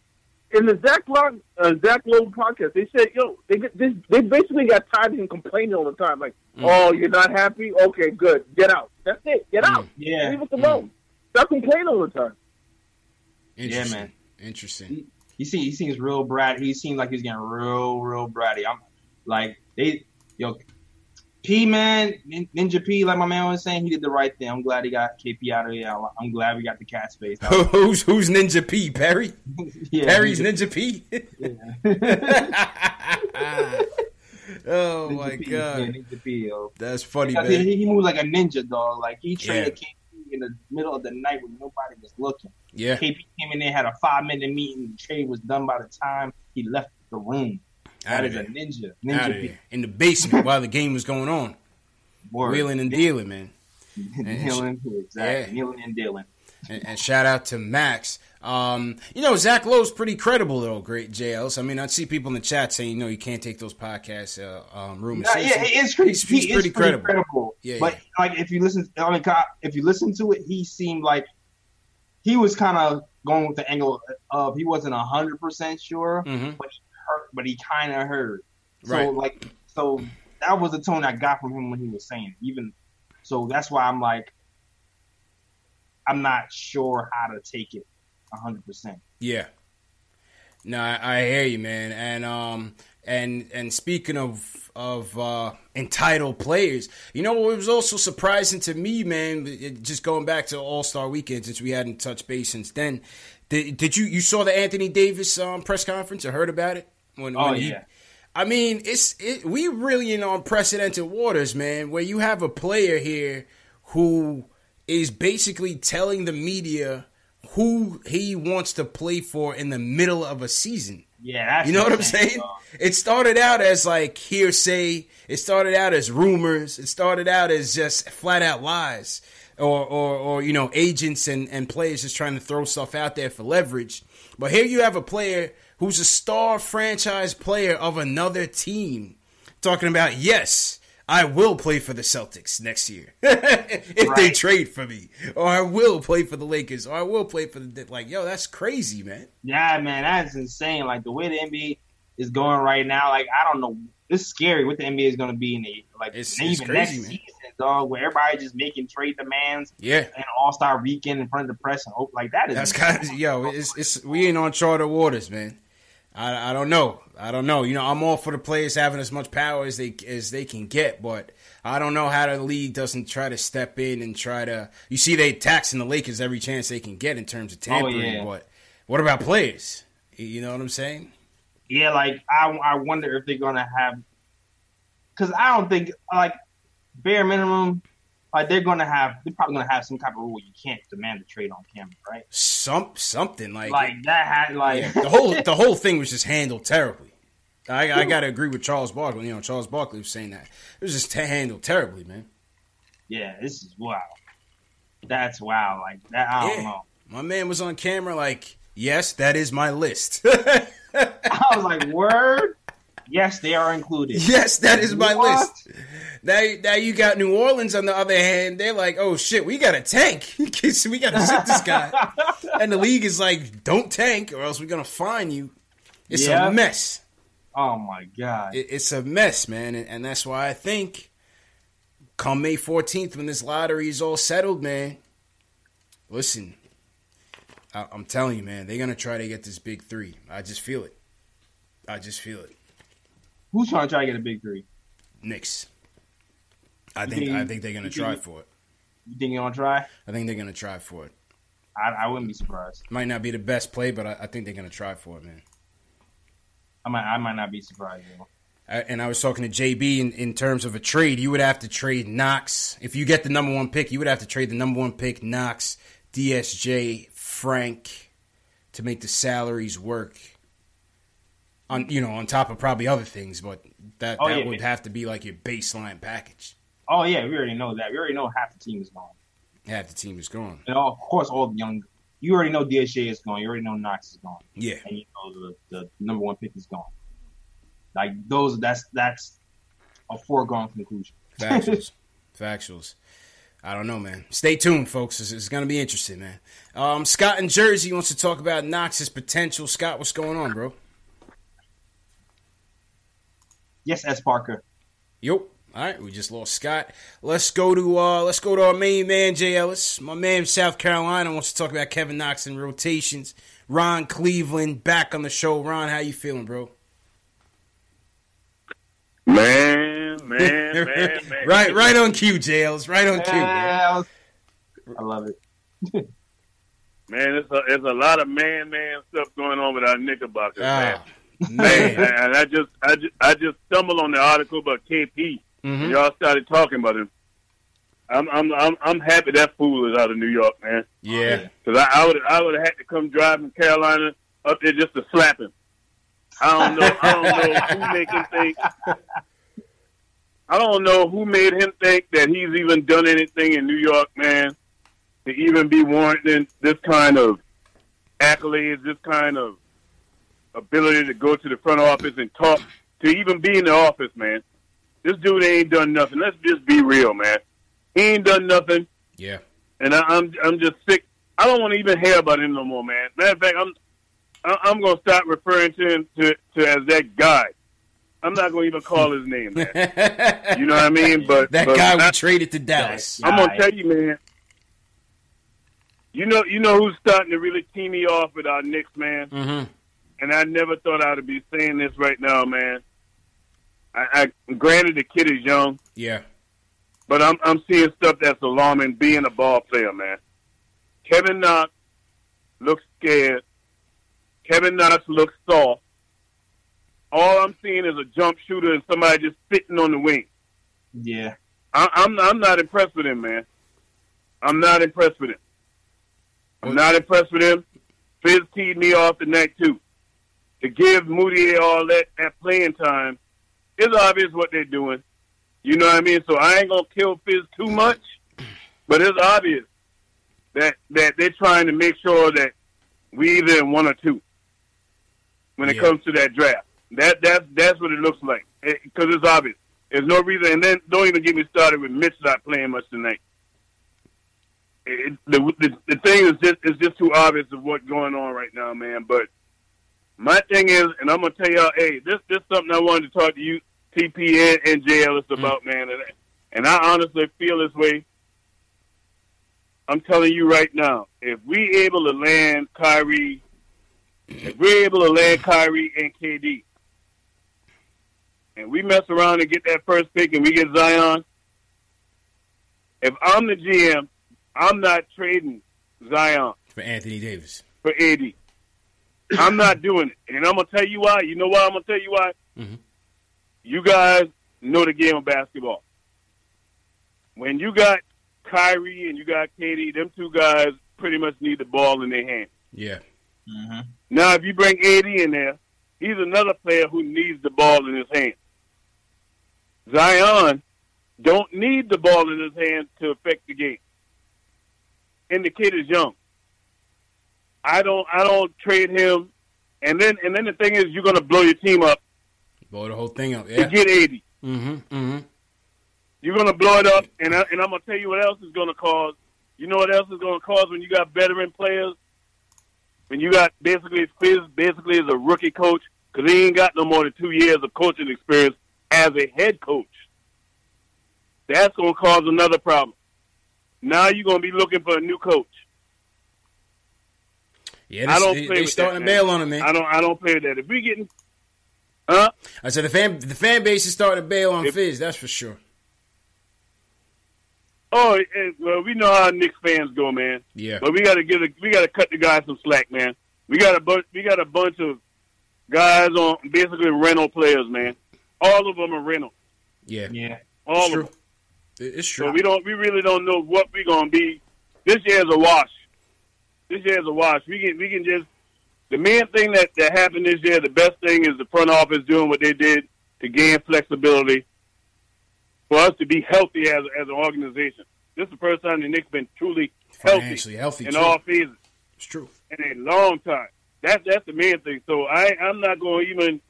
S5: in the Zach Lowe, uh, Zach Lowe podcast, they said, yo, they get this, they basically got tired of him complaining all the time. Like, mm. oh, you're not happy? Okay, good. Get out. That's it. Get mm. out.
S2: Yeah.
S5: Leave us mm. alone. Stop complaining all the time.
S2: Yeah,
S1: Interesting.
S2: man.
S1: Interesting.
S2: He seems he seems real brat. He seems like he's getting real, real bratty. I'm like they yo P man, Ninja P, like my man was saying, he did the right thing. I'm glad he got KP out of here. I'm glad we got the cap space.
S1: who's who's Ninja P? Perry?
S2: yeah,
S1: Perry's
S2: Ninja-
S1: P. oh
S2: Ninja
S1: my
S2: P,
S1: god,
S2: yeah, Ninja P, yo.
S1: that's funny,
S2: Because
S1: man.
S2: he, he moved like a ninja dog. Like he traded
S1: Yeah.
S2: KP in the middle of the night when nobody was looking.
S1: Yeah,
S2: KP came in there, had a five minute meeting. The trade was done by the time he left the room.
S1: Out of
S2: is a
S1: it,
S2: ninja. Ninja
S1: In the basement while the game was going on,
S2: Word.
S1: wheeling and dealing, man.
S2: Dealing, exactly.
S1: Yeah.
S2: Kneeling and dealing.
S1: And, and shout out to Max. Um, you know, Zach Lowe's pretty credible though. Great JLs. I mean, I see people in the chat saying, you know, you can't take those podcasts uh, um, rumors.
S2: Yeah, it's pretty.
S1: He's-
S2: he
S1: he's
S2: is
S1: pretty
S2: pretty
S1: credible.
S2: credible.
S1: Yeah,
S2: but like if you listen, I mean, if you listen to it, he seemed like he was kind of going with the angle of he wasn't hundred percent sure,
S1: hmm
S2: but he but he kind of heard. So
S1: Right.
S2: like, so that was the tone I got from him when he was saying it. Even so, that's why I'm like, I'm not sure how to take it hundred percent.
S1: Yeah. No, I, I hear you, man. And um and and speaking of of uh entitled players, you know what was also surprising to me, man, it- just going back to All Star Weekend since we hadn't touched base since then. Did, did you you saw the Anthony Davis um, press conference or heard about it? When,
S2: Oh
S1: when
S2: yeah,
S1: I mean, it's it, we really in unprecedented waters, man. Where you have a player here who is basically telling the media who he wants to play for in the middle of a season.
S2: yeah. That's
S1: You know what I'm saying?
S2: dog.
S1: It started out as like hearsay. It started out as rumors. It started out as just flat out lies, or or, or you know agents and, and players just trying to throw stuff out there for leverage. But here you have a player who's a star franchise player of another team talking about yes. I will play for the Celtics next year if they trade for me, or I will play for the Lakers, or I will play for the like. Yo, that's crazy, man.
S2: Yeah, man, that's insane. Like the way the NBA is going right now, like I don't know, it's scary what the NBA is going to be in the like
S1: It's-
S2: even
S1: it's
S2: next
S1: crazy, man.
S2: season, dog. Where everybody just making trade demands
S1: Yeah,
S2: and All Star Weekend in front of the press and hope like that is
S1: That's kind of yo. It's it's we ain't on charter waters, man. I, I don't know. I don't know. You know, I'm all for the players having as much power as they as they can get, but I don't know how the league doesn't try to step in and try to. You see, they taxing the Lakers every chance they can get in terms of oh, tampering.
S2: yeah.
S1: But what about players? You know what I'm saying?
S2: yeah. Like I, I wonder if they're gonna have because I don't think like bare minimum. Like they're gonna have, they're probably gonna have some type of rule you can't demand a trade on camera, right?
S1: Some something like,
S2: Like that had like
S1: yeah, the whole the whole thing was just handled terribly. I, I got to agree with Charles Barkley. You know, Charles Barkley was saying that it was just handled terribly, man.
S2: yeah, this is wow. That's wow. Like that, I don't
S1: Yeah.
S2: know.
S1: My man was on camera like, yes, that is my list.
S2: I was like, word. Yes, they are included.
S1: yes, that is my
S2: What?
S1: list. Now, now you got New Orleans on the other hand. They're like, oh shit, we got a tank. we got to sit this guy. and the league is like, don't tank or else we're gonna fine you. It's
S2: Yeah.
S1: a mess.
S2: Oh my god.
S1: It, it's a mess, man, and, and that's why I think come May 14th when this lottery is all settled, man. Listen, I, I'm telling you, man, they're gonna try to get this big three. I just feel it. I just feel it.
S2: Who's trying to try to get a big three?
S1: Knicks. I think
S2: think-
S1: I think they're gonna try
S2: think-
S1: for it.
S2: You think you're gonna try?
S1: I think they're gonna try for it.
S2: I, I wouldn't be surprised.
S1: Might not be the best play, but I, I think they're gonna try for it, man.
S2: I might I might not be surprised. Though.
S1: And I was talking to JB in, in terms of a trade. You would have to trade Knox if you get the number one pick. You would have to trade the number one pick, Knox, DSJ, Frank, to make the salaries work. On you know, on top of probably other things, but that
S2: Oh,
S1: that
S2: yeah.
S1: would have to be like your baseline package.
S2: Oh yeah, we already know that. We already know half the team is gone.
S1: Half the team is gone.
S2: And all, of course, all the young you already know DSJ is gone. You already know Knox is gone.
S1: Yeah.
S2: And you know the, the number one pick is gone. Like those, that's that's a foregone conclusion.
S1: Factuals. Factuals. I don't know, man. Stay tuned, folks. It's, it's going to be interesting, man. Um, Scott in Jersey wants to talk about Knox's potential. Scott, what's going on, bro?
S2: Yes, S. Parker.
S1: Yep. All right, we just lost Scott. Let's go to uh let's go to our main man J. Ellis. My man from South Carolina wants to talk about Kevin Knox and rotations. Ron Cleveland back on the show. Ron, how you feeling, bro?
S5: Man, man, man, man.
S1: right, right on cue, J. Ellis. Right on cue. man.
S2: I love it.
S5: Man, it's a, it's a lot of man, man stuff going on with our Knickerbockers.
S1: Ah, man.
S5: and I just, I just, I just stumbled on the article about KP.
S1: Mhm.
S5: Y'all started talking about him. I'm, I'm, I'm, I'm happy that fool is out of New York, man.
S1: Yeah.
S5: Because I, I would, I would have had to come drive driving Carolina up there just to slap him. I don't know, I don't know who make him think. I don't know who made him think that he's even done anything in New York, man, to even be warranting this kind of accolades, this kind of ability to go to the front office and talk, to even be in the office, man. This dude ain't done nothing. Let's just be real, man. He ain't done nothing,
S1: Yeah.
S5: and I, I'm I'm just sick. I don't want to even hear about him no more, man. Matter of fact, I'm I- I'm gonna stop referring to him to, to as that guy. I'm not gonna even call his name, man. You know what I mean? But
S1: that
S5: but
S1: guy we
S5: I,
S1: traded to Dallas.
S5: I'm gonna tell you, man. You know, you know who's starting to really tee me off with our Knicks, man.
S1: Mm-hmm.
S5: And I never thought I'd be saying this right now, man. I, I granted the kid is young,
S1: Yeah.
S5: but I'm I'm seeing stuff that's alarming. Being a ball player, man. Kevin Knox looks scared. Kevin Knox looks soft. All I'm seeing is a jump shooter and somebody just sitting on the wing.
S2: Yeah.
S5: I, I'm I'm not impressed with him, man. I'm not impressed with him. I'm not impressed with him. Fizz teed me off tonight too. To give Mudiay all that, that playing time, it's obvious what they're doing. You know what I mean? So I ain't gonna kill Fizz too much, but it's obvious that that they're trying to make sure that we either in one or two when it
S1: Yeah.
S5: comes to that draft. That that's that's what it looks like because it's obvious. There's no reason, and then don't even get me started with Mitch not playing much tonight. It, the, the the thing is just is just too obvious of what's going on right now, man. But my thing is, and I'm gonna tell y'all, hey, this this is something I wanted to talk to you, CP and, and J Ellis mm-hmm. about, man. And, and I honestly feel this way. I'm telling you right now, if we able to land Kyrie, if we're able to land Kyrie and KD, and we mess around and get that first pick and we get Zion, if I'm the GM, I'm not trading Zion
S1: For Anthony Davis.
S5: for AD. I'm not doing it. And I'm going to tell you why. You know why I'm going to tell you why?
S1: Mhm.
S5: You guys know the game of basketball. When you got Kyrie and you got KD, them two guys pretty much need the ball in their hand.
S1: Yeah.
S2: Mm-hmm.
S5: Now, if you bring AD in there, he's another player who needs the ball in his hand. Zion don't need the ball in his hand to affect the game. And the kid is young. I don't I don't trade him and then and then the thing is you're gonna blow your team up
S1: Blow the whole thing up.
S5: to get AD.
S1: Mm-hmm. Mm-hmm.
S5: You're gonna blow it up and I, and I'm gonna tell you what else is gonna cause. You know what else is gonna cause when you got veteran players? When you got basically Fizz basically is a rookie coach because he ain't got no more than two years of coaching experience as a head coach. That's gonna cause another problem. Now you're gonna be looking for a new coach.
S1: Yeah,
S5: I don't
S1: they,
S5: play
S1: they
S5: with
S1: starting
S5: that,
S1: to bail on him, man.
S5: I don't I don't play with that. If we getting huh?
S1: I said the fan the fan base is starting to bail on
S5: If-
S1: Fizz. That's for sure.
S5: Oh, eh, well, we know how Knicks fans go, man.
S1: Yeah.
S5: But we got to get a, we got to cut the guys some slack, man. We got a bunch we got a bunch of guys on basically rental players, man. All of them are rental.
S1: Yeah.
S2: Yeah.
S5: All
S1: It's
S5: of
S1: true.
S5: them.
S1: It- It's
S5: So
S1: true.
S5: we don't we really don't know what we're gonna be. This year's a wash. This year's a wash. We can we can just the main thing that that happened this year. The best thing is the front office doing what they did to gain flexibility for us to be healthy as as an organization. This is the first time the Knicks been truly healthy
S1: healthy,
S5: in
S1: too.
S5: all phases.
S1: It's true.
S7: In a long time. That's that's the main thing. So I I'm not going to even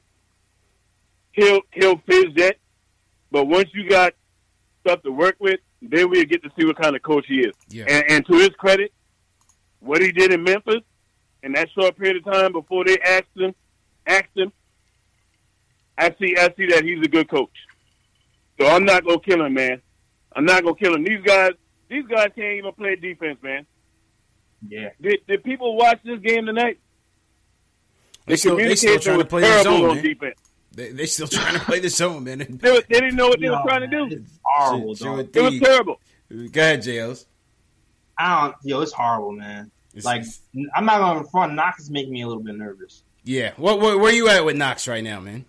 S7: kill kill Fizz yet. But once you got stuff to work with, then we'll get to see what kind of coach he is.
S1: Yeah.
S7: And, and to his credit, what he did in Memphis in that short period of time before they asked him, asked him, I see, I see that he's a good coach. So I'm not gonna kill him, man. I'm not gonna kill him. These guys, these guys can't even play defense, man.
S2: Yeah.
S7: Did, did people watch this game tonight?
S1: They still, they still trying to play the zone,
S7: on
S1: man.
S7: defense.
S1: They, they still trying to play the zone, man.
S7: They, were- they didn't know what they
S2: No,
S7: were trying to do.
S2: It's horrible,
S1: Sure
S2: dog.
S7: It was terrible.
S1: Go ahead, JLs.
S2: I don't. Yo, it's horrible, man.
S1: It's-
S2: Like, I'm not going to front. Knox is making me a little bit nervous.
S1: Yeah. What, what, where are you at with Knox right now, man?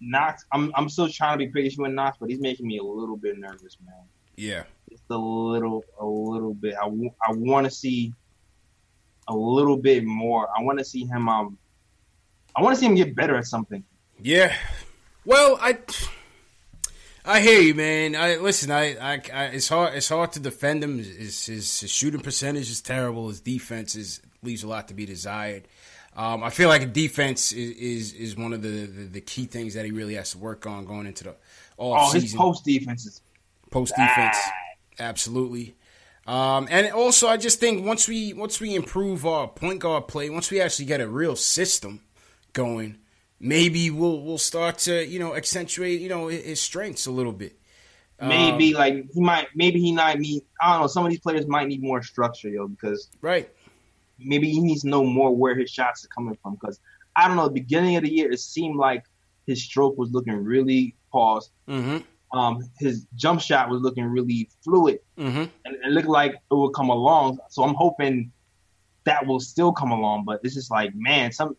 S2: Knox, I'm I'm still trying to be patient with Knox, but he's making me a little bit nervous, man.
S1: Yeah.
S2: Just a little, a little bit. I, w- I want to see a little bit more. I want to see him. Um, I want to see him get better at something.
S1: Yeah. Well, I I hear you, man. I listen. I, I, I it's hard. It's hard to defend him. His, his, his shooting percentage is terrible. His defense is leaves a lot to be desired. Um, I feel like defense is, is is one of the, the the key things that he really has to work on going into the all
S2: Oh,
S1: off
S2: his post defense is
S1: post defense. Absolutely. Um, and also, I just think once we once we improve our point guard play, once we actually get a real system going, maybe we'll we'll start to you know accentuate you know his strengths a little bit.
S2: maybe
S1: Um,
S2: like he might. Maybe he might need. I don't know. Some of these players might need more structure, yo, because
S1: right.
S2: maybe he needs to know more where his shots are coming from. Because I don't know. The beginning of the year, it seemed like his stroke was looking really paused.
S1: Mm-hmm.
S2: Um, his jump shot was looking really fluid,
S1: Mm-hmm.
S2: and it looked like it would come along. So I'm hoping that will still come along. But it's just like, man, some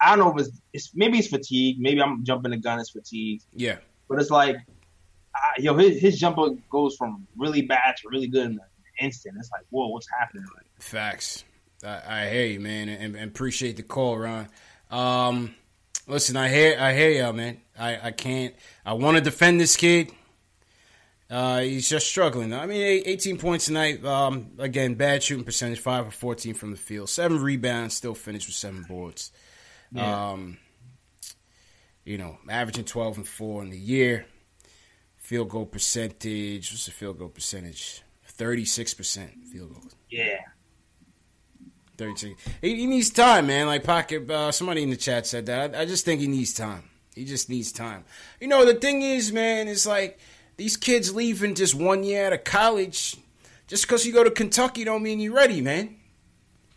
S2: I don't know if it's, it's maybe it's fatigue. Maybe I'm jumping the gun. It's fatigue.
S1: Yeah.
S2: But it's like, uh, yo, his, his jumper goes from really bad to really good in an instant. It's like, whoa, what's happening? Like,
S1: Facts. I, I hear you, man, and, and appreciate the call, Ron. Um, listen, I hear, I hear y'all, man. I, I can't. I want to defend this kid. Uh, he's just struggling. I mean, 18 points tonight. Um, again, bad shooting percentage, five for 14 from the field, seven rebounds, still finished with seven boards.
S2: Yeah.
S1: Um, you know, averaging 12 and four in the year. Field goal percentage. What's the field goal percentage? 36% field goal.
S2: yeah,
S1: 32. He, he needs time, man. Like Pocket, uh, somebody in the chat said that. I, I just think he needs time. He just needs time. You know, the thing is, man, is like these kids leaving just one year out of college. Just because you go to Kentucky don't mean you're ready, man.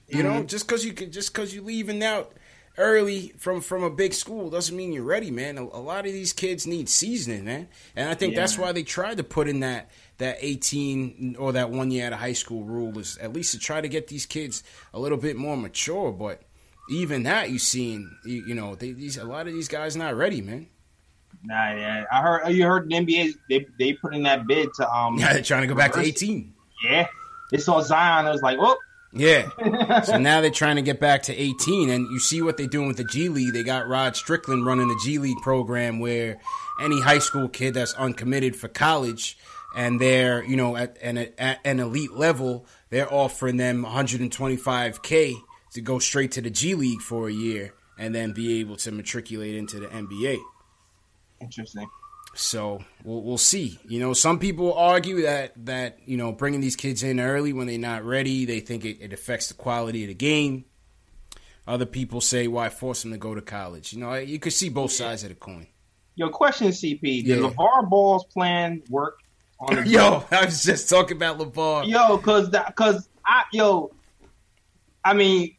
S1: You know, just because you can, just because you leaving out early from from a big school doesn't mean you're ready, man. A, a lot of these kids need seasoning, man, and I think
S2: Yeah,
S1: that's why they tried to put in that that 18 or that one year out of high school rule is at least to try to get these kids a little bit more mature. But even that, you seen, you, you know, they, these a lot of these guys not ready, man.
S2: nah, yeah. I heard you heard the NBA they they put in that bid to um
S1: Yeah, they're trying to go back to 18.
S2: Yeah, they saw Zion. It was like, oh,
S1: Yeah. so now they're trying to get back to 18, and you see what they're doing with the G League. They got Rod Strickland running the G League program where any high school kid that's uncommitted for college and they're, you know, at an, at an elite level, they're offering them 125K to go straight to the G League for a year and then be able to matriculate into the NBA.
S2: interesting.
S1: So we'll, we'll see. You know, some people argue that that you know bringing these kids in early when they're not ready, they think it, it affects the quality of the game. Other people say, why force them to go to college? You know, you could see both sides of the coin.
S2: Your question, CP. Did
S1: Yeah.
S2: LaVar Ball's plan work on the
S1: Yo, I was just talking about LaVar.
S2: Yo, cause that, cause I, yo, I mean,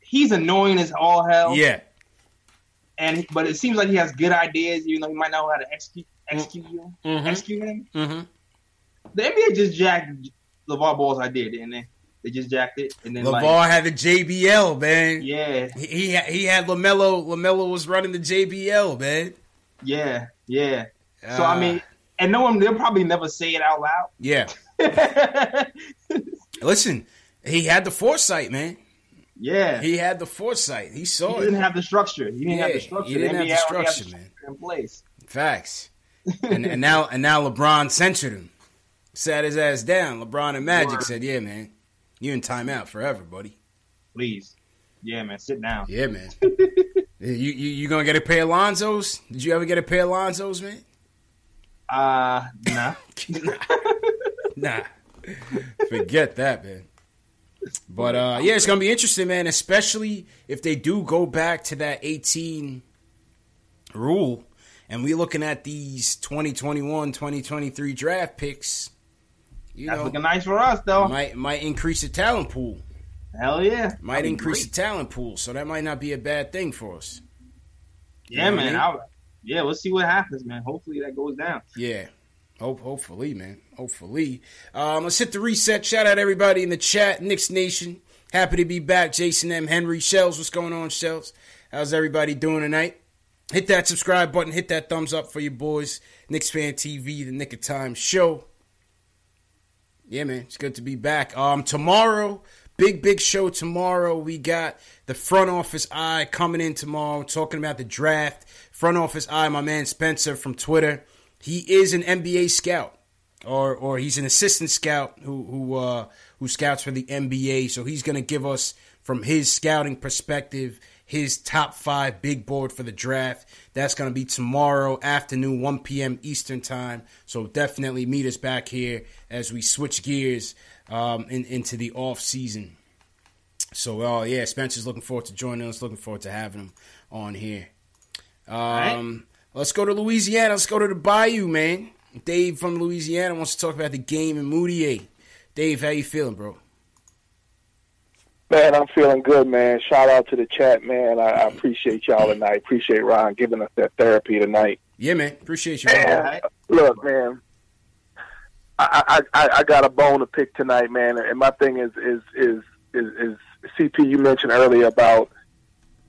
S2: he's annoying as all hell.
S1: Yeah,
S2: and but it seems like he has good ideas. You know, he might not know how to execute you,
S1: Mhm.
S2: execute him.
S1: mm-hmm.
S2: The NBA just jacked LaVar Ball's idea, didn't they? They just jacked it, and then
S1: LaVar
S2: like,
S1: had the JBL, man.
S2: yeah,
S1: He he had, he had LaMelo. LaMelo was running the JBL, man.
S2: yeah, yeah. So
S1: Uh,
S2: I mean, and no one they'll probably never say it out loud. yeah.
S1: Listen, he had the foresight, man.
S2: yeah, he,
S1: He had the foresight. He saw it.
S2: didn't have the structure. He didn't have the structure.
S1: he didn't
S2: the
S1: have the
S2: NBA already has
S1: structure, man.
S2: in place.
S1: Facts. And, and now and now LeBron censored him. Sat his ass down. LeBron and Magic
S2: Word.
S1: said, "Yeah, man, you in timeout forever, buddy."
S2: Please. Yeah, man. Sit down.
S1: Yeah, man. you, you you gonna get a pair of Lonzos? Did you ever get a pair of Lonzos, man?
S2: Uh, nah.
S1: nah. Forget that, man. But uh, yeah, it's gonna be interesting, man. Especially if they do go back to that 18 rule, and we're looking at these 2021, 2023 draft picks.
S2: You That's know, looking nice for us, though.
S1: Might might increase the talent pool.
S2: Hell yeah!
S1: Might increase the talent pool, so that might not be a bad thing for us.
S2: Yeah, you know man. I mean? yeah, we'll see what happens, man. Hopefully that goes down.
S1: Yeah. Hope, hopefully, man. Hopefully. Um, let's hit the reset. Shout out everybody in the chat. Knicks Nation. Happy to be back. Jason M. Henry. Shells, what's going on, Shells? How's everybody doing tonight? Hit that subscribe button. Hit that thumbs up for your boys. Knicks Fan TV, the Knick of Time show. Yeah, man. It's good to be back. Um, tomorrow, big, big show tomorrow. We got the front office eye coming in tomorrow, talking about the draft. Front office eye, my man Spencer from Twitter he is an NBA scout, or or he's an assistant scout who who uh, who scouts for the NBA. So he's going to give us from his scouting perspective his top five big board for the draft. That's going to be tomorrow afternoon, 1 p.m. Eastern time. So definitely meet us back here as we switch gears um, in, into the off season. So, uh, yeah, Spencer's looking forward to joining us. Looking forward to having him on here. Um, Let's go to Louisiana. Let's go to the Bayou, man. Dave from Louisiana wants to talk about the game in Mudiay. Dave, how you feeling, bro?
S6: Man, I'm feeling good, man. Shout out to the chat, man. I, I appreciate y'all tonight. Appreciate Ron giving us that therapy tonight.
S1: Yeah, man. Appreciate you.
S6: Man, look, man. I, I I got a bone to pick tonight, man. And my thing is is is is, is CP. You mentioned earlier about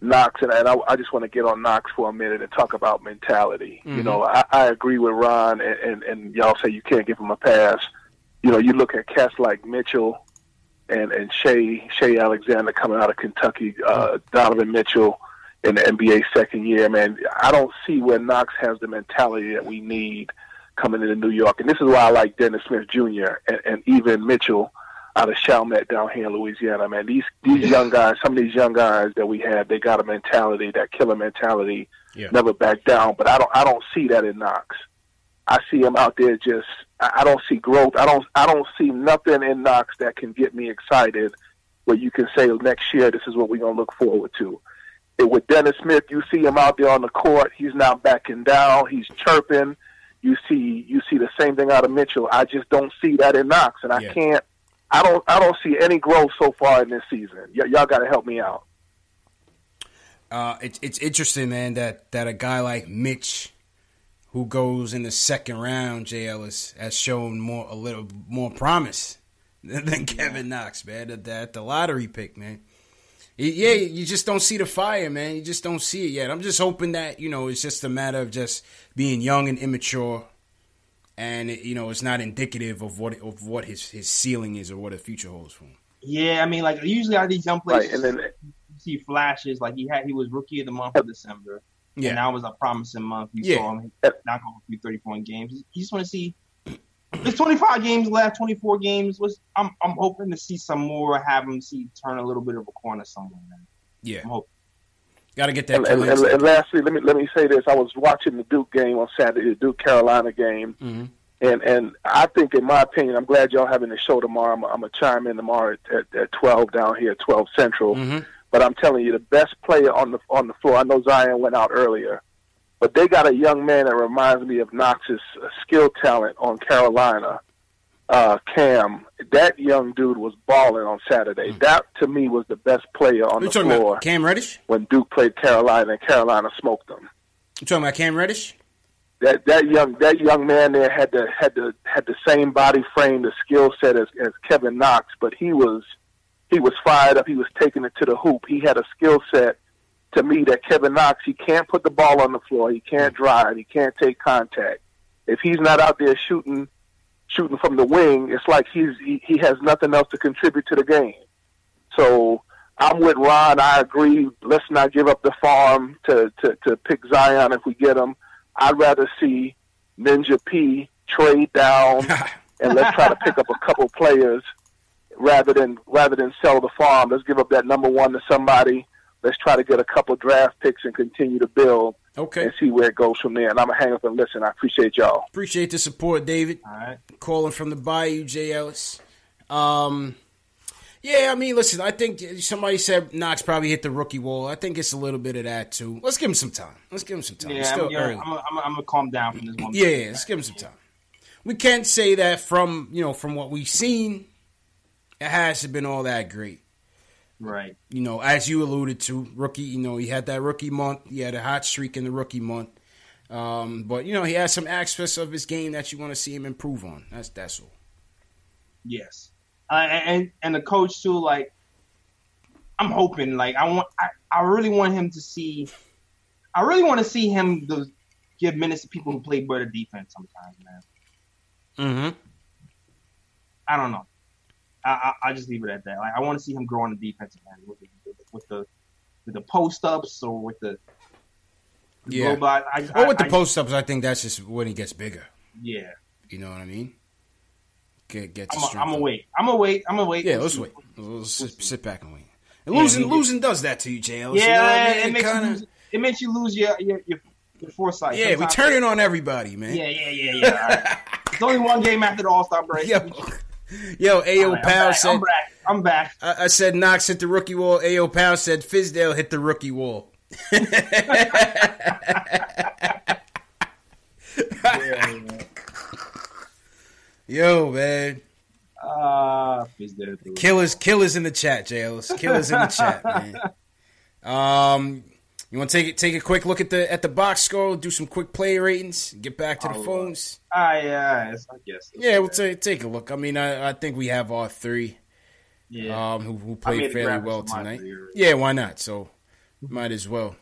S6: Knox, and, and I, I just want to get on Knox for a minute and talk about mentality. Mm-hmm. You know, I, I agree with Ron, and, and, and y'all say you can't give him a pass. You know, you look at cats like Mitchell and and Shai Shai Alexander coming out of Kentucky, uh, Donovan Mitchell in the NBA second year. Man, I don't see where Knox has the mentality that we need coming into New York, and this is why I like Dennis Smith Jr. and, and even Mitchell out of Chalmette down here in Louisiana, man. These these young guys, some of these young guys that we have, they got a mentality, that killer mentality, yeah. never back down. But I don't I don't see that in Knox. I see him out there just I don't see growth. I don't I don't see nothing in Knox that can get me excited where you can say next year this is what we're gonna look forward to. It, with Dennis Smith, you see him out there on the court. He's not backing down. He's chirping. You see you see the same thing out of Mitchell. I just don't see that in Knox, and I yeah. can't I don't I don't see any growth so far in this season. Y- y'all got to help me out.
S1: Uh, it's it's interesting, man, that that a guy like Mitch, who goes in the second round, J. Ellis, has shown more a little more promise than Kevin Knox, man. At the, the lottery pick, man. Yeah, you just don't see the fire, man. You just don't see it yet. I'm just hoping that you know it's just a matter of just being young and immature and it, you know it's not indicative of what of what his his ceiling is or what the future holds for him.
S2: Yeah, I mean, like usually out these young players, right, and then you see flashes. Like he had, he was rookie of the month of December. Yeah, and that was a promising month. You yeah. saw him knock off a few thirty point games. You just want to see. There's 25 games left, 24 games. Was I'm I'm hoping to see some more. Have him see turn a little bit of a corner somewhere. Man.
S1: Yeah, I'm hoping. Got to get that.
S6: And, and, and, and, lastly, let me let me say this: I was watching the Duke game on Saturday, the Duke Carolina game, mm-hmm. and and I think, in my opinion, I'm glad y'all having the show tomorrow. I'm, I'm gonna chime in tomorrow at, at, at 12 down here, 12 Central. Mm-hmm. But I'm telling you, the best player on the on the floor. I know Zion went out earlier, but they got a young man that reminds me of Knox's skill talent on Carolina uh, Cam, that young dude was balling on Saturday. Mm. That to me was the best player on the floor.
S1: About Cam Reddish
S6: when Duke played Carolina and Carolina smoked them.
S1: You talking about Cam Reddish?
S6: That that young that young man there had the had the had the same body frame, the skill set as, as Kevin Knox, but he was he was fired up. He was taking it to the hoop. He had a skill set to me that Kevin Knox he can't put the ball on the floor. He can't drive. He can't take contact. If he's not out there shooting shooting from the wing, it's like he's he, he has nothing else to contribute to the game. So I'm with Ron. I agree. Let's not give up the farm to to, to pick Zion if we get him. I'd rather see Ninja P trade down and let's try to pick up a couple players rather than rather than sell the farm. Let's give up that number one to somebody. Let's try to get a couple draft picks and continue to build.
S1: Okay.
S6: And see where it goes from there. And I'm gonna hang up and listen. I appreciate y'all.
S1: Appreciate the support, David.
S2: All right.
S1: Calling from the Bayou, J. Ellis. Um, yeah, I mean, listen, I think somebody said Knox probably hit the rookie wall. I think it's a little bit of that too. Let's give him some time. Let's give him some time.
S2: Yeah,
S1: It's
S2: I'm,
S1: still
S2: yeah,
S1: early.
S2: I'm, I'm, I'm gonna calm down from this one.
S1: Yeah, yeah, let's give him some time. We can't say that from you know from what we've seen. It hasn't been all that great.
S2: Right.
S1: You know, as you alluded to, rookie. You know, he had that rookie month. He had a hot streak in the rookie month. Um, but you know, he has some aspects of his game that you want to see him improve on. That's that's all.
S2: Yes. Uh, and and the coach too. Like, I'm hoping. Like, I want. I, I really want him to see. I really want to see him give minutes to people who play better defense. Sometimes, man.
S1: Mm-hmm.
S2: I don't know. I, I I just leave it at that. Like, I want to see him grow on the defensive end with the with the with the post ups or with the
S1: Yeah.
S2: robot. I,
S1: with the post ups, I think that's just when he gets bigger.
S2: Yeah.
S1: You know what I mean? Get get
S2: I'm
S1: the
S2: a-
S1: strength.
S2: I'm gonna wait. I'm gonna wait. I'm gonna wait.
S1: Yeah, let's wait. Let's sit, sit back and wait. And
S2: Yeah,
S1: losing losing does that to you, JL.
S2: Yeah,
S1: you know I mean?
S2: it, makes
S1: kinda-
S2: you lose, it makes you lose your your, your, your foresight.
S1: yeah, we
S2: Sometimes-
S1: turning on everybody, man.
S2: Yeah, yeah, yeah, yeah. right. It's only one game after the All Star break.
S1: Yo, yo,
S2: All right, I'm
S1: Pal
S2: back,
S1: said.
S2: I'm back. I'm back.
S1: I, I said Knox hit the rookie wall. Ayo Pal said Fizdale hit the rookie wall. Yo, man.
S2: Uh, Fizdale.
S1: Killers, killers in the chat, JLs. Killers in the chat, man. Um, you want to take it, take a quick look at the at the box score, do some quick play ratings, get back to the
S2: Oh,
S1: phones.
S2: Ah, yeah, I guess.
S1: Yeah, we'll take take a look. I mean, I, I think we have our three,
S2: Yeah.
S1: um, who, who played fairly well tonight. Yeah, why not? So, might as well.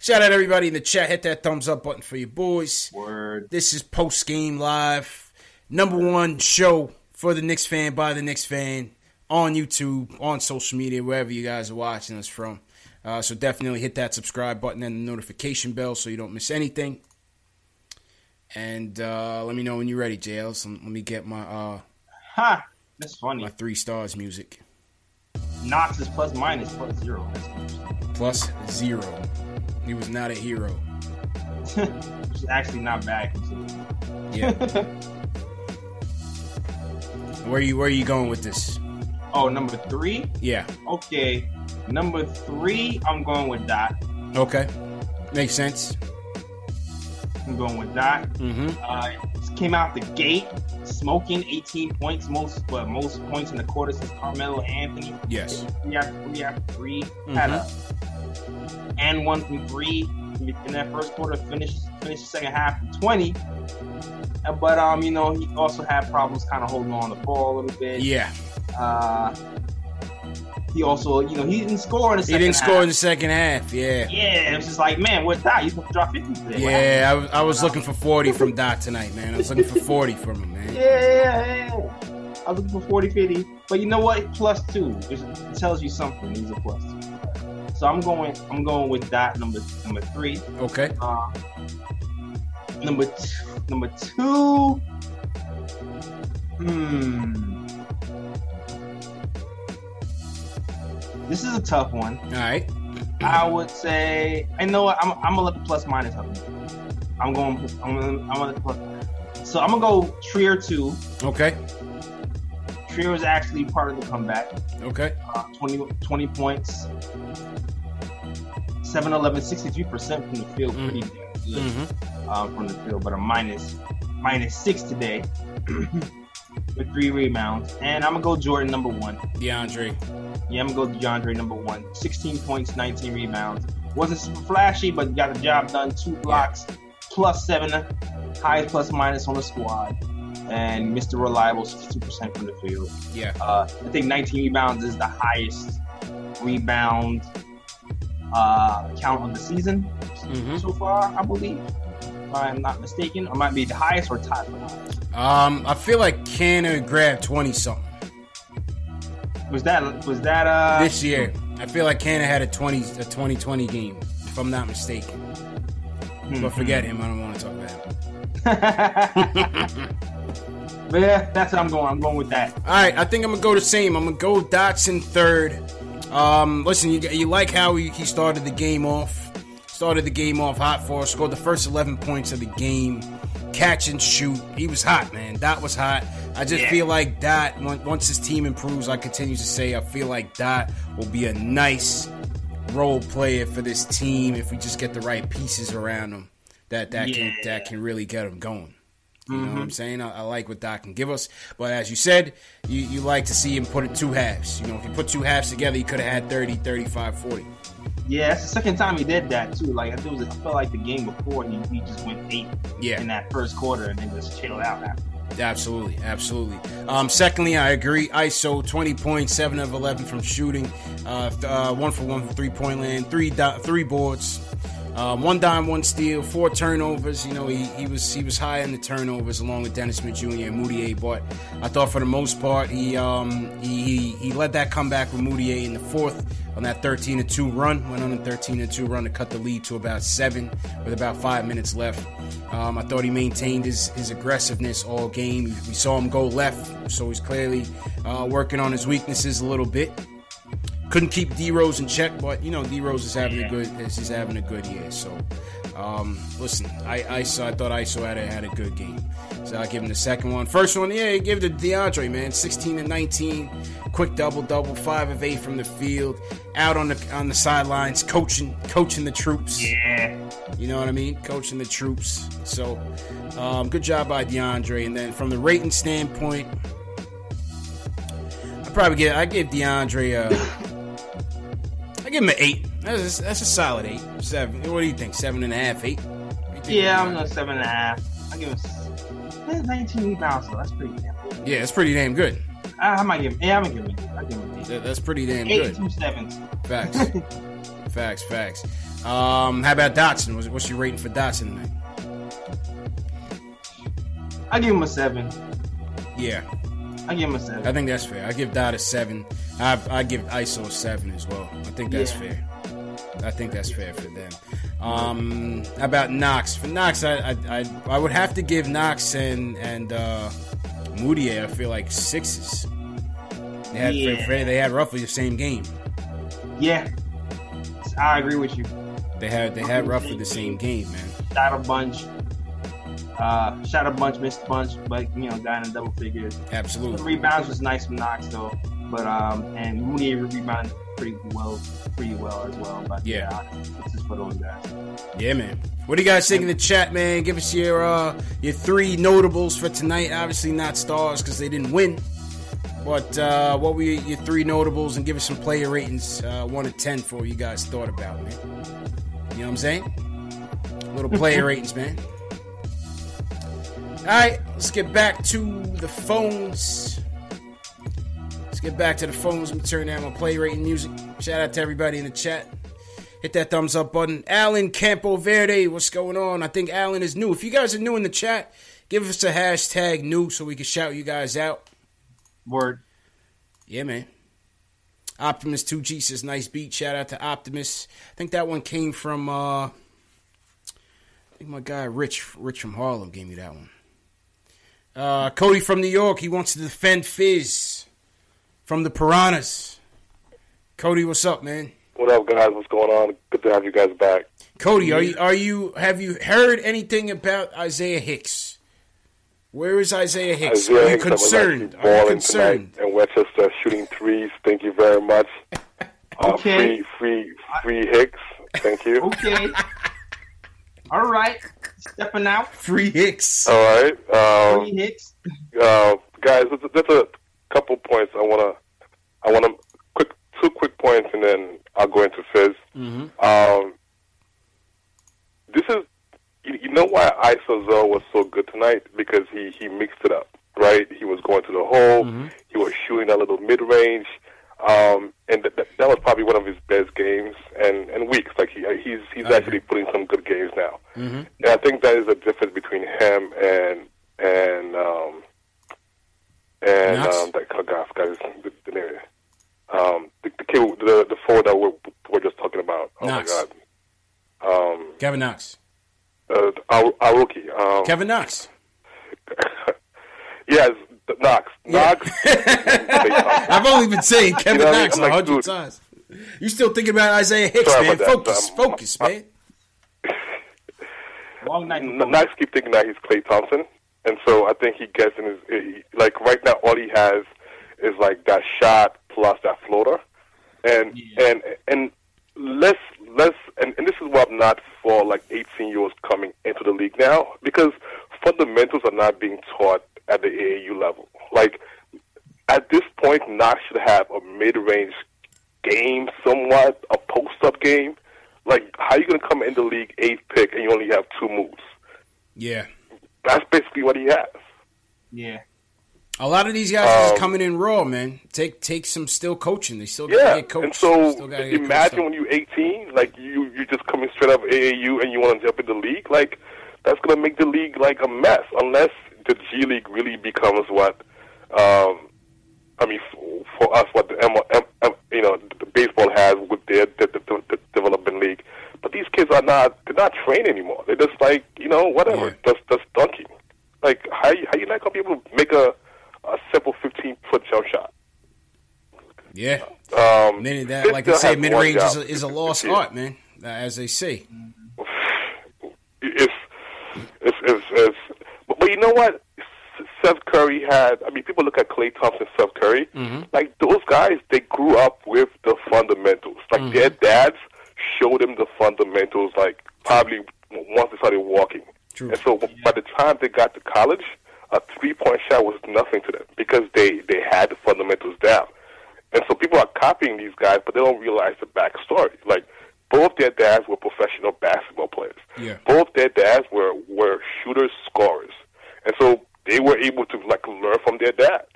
S1: Shout out everybody in the chat. Hit that thumbs up button for your boys.
S2: Word.
S1: This is post game live, number one show for the Knicks fan by the Knicks fan on YouTube, on social media, wherever you guys are watching us from. Uh, so definitely hit that subscribe button and the notification bell so you don't miss anything. And uh, let me know when you're ready. So let me get my uh,
S2: Ha! That's funny.
S1: my three stars music.
S2: Knox is plus minus plus zero.
S1: Plus zero. He was not a hero.
S2: Which is actually not bad.
S1: Yeah. where you where are you going with this?
S2: Oh, number three?
S1: Yeah.
S2: Okay. Number three, I'm going with Dot.
S1: Okay. Makes sense.
S2: I'm going with Dot.
S1: Mm-hmm.
S2: Uh, came out the gate smoking 18 points, most what, most points in the quarter since Carmelo Anthony.
S1: Yes.
S2: Three after three after 3 Had a and one from three in that first quarter. Finished finished the second half with 20. Uh, But um, you know, he also had problems kind of holding on the ball a little bit.
S1: Yeah.
S2: Uh, he also, you know, he didn't score in the second He
S1: didn't score
S2: half.
S1: in the second half. Yeah.
S2: Yeah, it was just like, man, what that? You supposed to drop 50 today.
S1: Yeah, I was, I was looking for 40 from Dot tonight, man. I was looking for 40 from him, man.
S2: Yeah, yeah, yeah. I was looking for 40 50. But you know what? Plus two. It tells you something. He's a plus two. So I'm going I'm going with that number number three.
S1: Okay.
S2: Uh, number two, number two. Hmm. This is a tough one.
S1: All right.
S2: I would say I know what I'm, I'm gonna let the plus minus help me. I'm going I'm gonna, I'm gonna plus so I'm gonna go Trier two.
S1: Okay.
S2: Trier was actually part of the comeback.
S1: Okay.
S2: Uh, 20, 20 points, 7 11, 63% from the field. Pretty good
S1: Mm-hmm.
S2: uh, from the field, but a minus, minus six today with three rebounds. And I'm going to go Jordan number one.
S1: DeAndre.
S2: Yeah, I'm going to go DeAndre number one. 16 points, 19 rebounds. Wasn't super flashy, but got the job done. Two blocks, plus seven, highest plus minus on the squad. And Mr. Reliable, 62% from the field.
S1: Yeah.
S2: Uh, I think 19 rebounds is the highest rebound uh, count of the season
S1: Mm-hmm.
S2: so far, I believe. If I'm not mistaken, or might be the highest or tied for the highest.
S1: Um, I feel like Kanter grabbed 20 something
S2: Was that was that uh
S1: this year. I feel like Kanter had a 20 a 2020 game, if I'm not mistaken. But forget him. I don't want to talk about him.
S2: But yeah, that's what I'm going. I'm going with that.
S1: All right, I think I'm gonna go the same. I'm gonna go Dotson third. Um, listen, you, you like how he started the game off. Started the game off hot for us. Scored the first 11 points of the game. Catch and shoot. He was hot, man. Dot was hot. I just
S2: Yeah.
S1: feel like Dot, on- once his team improves, I continue to say, I feel like Dot will be a nice role player for this team if we just get the right pieces around him that that can that can really get him going. You know
S2: Mm-hmm.
S1: what I'm saying? I, I like what Dot can give us. But as you said, you, you like to see him put it two halves. You know, if you put two halves together, he could have had 30, 35, 40.
S2: Yeah, that's the second time he did that too. Like I it was, I felt like the game before he, he just went eight
S1: Yeah.
S2: in that first quarter and then just chilled out after.
S1: Absolutely, absolutely. Um, secondly, I agree. ISO twenty points, seven of eleven from shooting, uh, uh, one for one from three point land, three di- three boards, um, one dime, one steal, four turnovers. You know, he, he was he was high in the turnovers along with Dennis Smith Jr. and Mudiay. But I thought for the most part, he um, he, he he led that comeback with Mudiay in the fourth on that thirteen to two run. Went on a thirteen to two run to cut the lead to about seven with about five minutes left. Um, I thought he maintained his, his aggressiveness all game. We saw him go left, so he's clearly uh, working on his weaknesses a little bit. Couldn't keep D Rose in check, but you know D Rose is having a good is having a good year. So um, listen, I ISO I thought ISO had a, had a good game, so I give him the second one. First one, yeah, he gave it to DeAndre man, sixteen and nineteen, quick double double, five of eight from the field, out on the on the sidelines, coaching coaching the troops.
S2: Yeah.
S1: You know what I mean? Coaching the troops. So, um, good job by DeAndre. And then from the rating standpoint, I probably get I give DeAndre a I give him an eight. That's a, that's a solid eight, seven. What do you think? Seven and a half, eight? What do you think
S2: Yeah, I'm going seven and a half. I give him eh, 19 rebounds, so that's pretty damn good.
S1: Yeah, it's pretty damn good.
S2: I, I might give him. Yeah, I'm gonna give him. eight. I give him eight.
S1: That- That's pretty damn
S2: Eight
S1: good.
S2: two sevens.
S1: Facts, facts, facts. Um, how about Dotson? What's, what's your rating for Dotson tonight?
S2: I give him a seven.
S1: Yeah,
S2: I give him a seven.
S1: I think that's fair. I give Dot a seven. I, I give ISO a seven as well. I think that's
S2: Yeah.
S1: fair. I think that's fair for them. Um, how about Knox? For Knox, I, I I I would have to give Knox and and uh, Mudiay. I feel like sixes. They had
S2: Yeah.
S1: they had roughly the same game.
S2: yeah, I agree with you.
S1: They had they had roughly the same game, man.
S2: Shot a bunch. Uh, shot a bunch, missed a bunch, but you know, got in double figures. The
S1: Absolutely.
S2: rebounds was nice from Knox though, but um, and Mudiay rebounded pretty well, pretty well as well. But
S1: Yeah.
S2: yeah, this is for those guys.
S1: Yeah, man. What do you guys think in the chat, man? Give us your uh, your three notables for tonight. Obviously not stars because they didn't win. But uh, what were your, your three notables? And give us some player ratings, uh, one to ten, for what you guys thought about, man. You know what I'm saying? Little player ratings, man. All right, let's get back to the phones. Let's get back to the phones. Me turn down my play rating music. Shout out to everybody in the chat. Hit that thumbs up button. Alan Campo Verde, what's going on? I think Alan is new. If you guys are new in the chat, give us a hashtag new so we can shout you guys out.
S2: Word.
S1: Yeah, man. Optimus 2G says nice beat. Shout out to Optimus. I think that one came from uh I think my guy Rich Rich from Harlem gave me that one. Uh Cody from New York, he wants to defend Fizz from the Piranhas. Cody, what's up, man?
S8: What up, guys? What's going on? Good to have you guys back.
S1: Cody, are you are you have you heard anything about Isaiah Hicks? Where is Isaiah Hicks?
S8: Isaiah
S1: are you
S8: Hicks that was
S1: concerned?
S8: actually
S1: Are you
S8: balling
S1: concerned?
S8: tonight in Westchester, shooting threes. Thank you very much. Uh,
S2: Okay.
S8: Free, free, free Hicks. Thank you.
S2: Okay. All right. Stepping out.
S1: Free Hicks.
S8: All right, um,
S2: Three hits.
S8: uh, guys. There's, there's a couple points I wanna, I wanna quick two quick points, and then I'll go into Fizz.
S1: Mm-hmm.
S8: Um, this is, you, you know why Isozo was so good tonight because he he mixed it up, right? He was going to the hole, he was shooting a little mid range, um, and th- th- that was probably one of his best games and and weeks. Like he he's he's actually putting some good games now,
S1: Mm-hmm.
S8: and I think that is the difference between him and and um and
S1: Knox?
S8: um that oh, I the, the name. Um, the, the kid, the the forward that we're, we're just talking about. Oh
S1: Knox.
S8: my God. Um,
S1: Kevin Knox.
S8: uh, our, our rookie. Um,
S1: Kevin Knox.
S8: Yes, Knox. Knox.
S1: I've only been saying Kevin
S8: You know what I mean?
S1: Knox a
S8: I'm like,
S1: hundred times. You still thinking about Isaiah Hicks,
S8: Sorry
S1: man?
S8: about that.
S1: Focus,
S8: Um,
S1: focus, man.
S2: Long night.
S8: N- Knox keep thinking that he's Klay Thompson, and so I think he gets in his he, like right now. All he has is like that shot plus that floater, and and and let's let's and, and this is what I'm not for like 18 years coming into the league now because fundamentals are not being taught at the AAU level. Like at this point, Knox should have a mid-range game, somewhat a post-up game. Like, how are you going to come in the league eighth pick and you only have two moves?
S1: Yeah.
S8: That's basically what he has.
S2: Yeah.
S1: A lot of these guys are just
S8: Um,
S1: coming in raw, man. Take take some still coaching. They still got
S8: Yeah,
S1: get coached.
S8: and so
S1: Still
S8: imagine
S1: coached
S8: when you're 18, like you you're just coming straight up AAU and you want to jump in the league, like that's gonna make the league like a mess unless the G League really becomes what, um, I mean, for us, what the M, M, M, you know the baseball has with their the, the, the, the development league. But these kids are not they're not trained anymore. They're just like you know whatever, just just dunking. Like how how you not gonna be able to make a a simple 15 foot jump shot?
S1: Yeah.
S8: Um,
S1: Mid- that, like I say, mid range is a, is a lost
S8: Yeah.
S1: art, man. uh, As they say.
S8: it's it's it's, it's but, you know what? Seth Curry had. I mean, people look at Klay Thompson, Seth Curry.
S1: Mm-hmm.
S8: Like those guys, they grew up with the fundamentals. Like
S1: Mm-hmm.
S8: their dads showed them the fundamentals. Like probably once they started walking.
S1: True.
S8: And so by the time they got to college, a three point shot was nothing to them because they they had the fundamentals down. And so people are copying these guys, but they don't realize the backstory. Like both their dads were professional basketball players.
S1: Yeah.
S8: Both their dads were were shooters, scorers, and so they were able to like learn from their dads.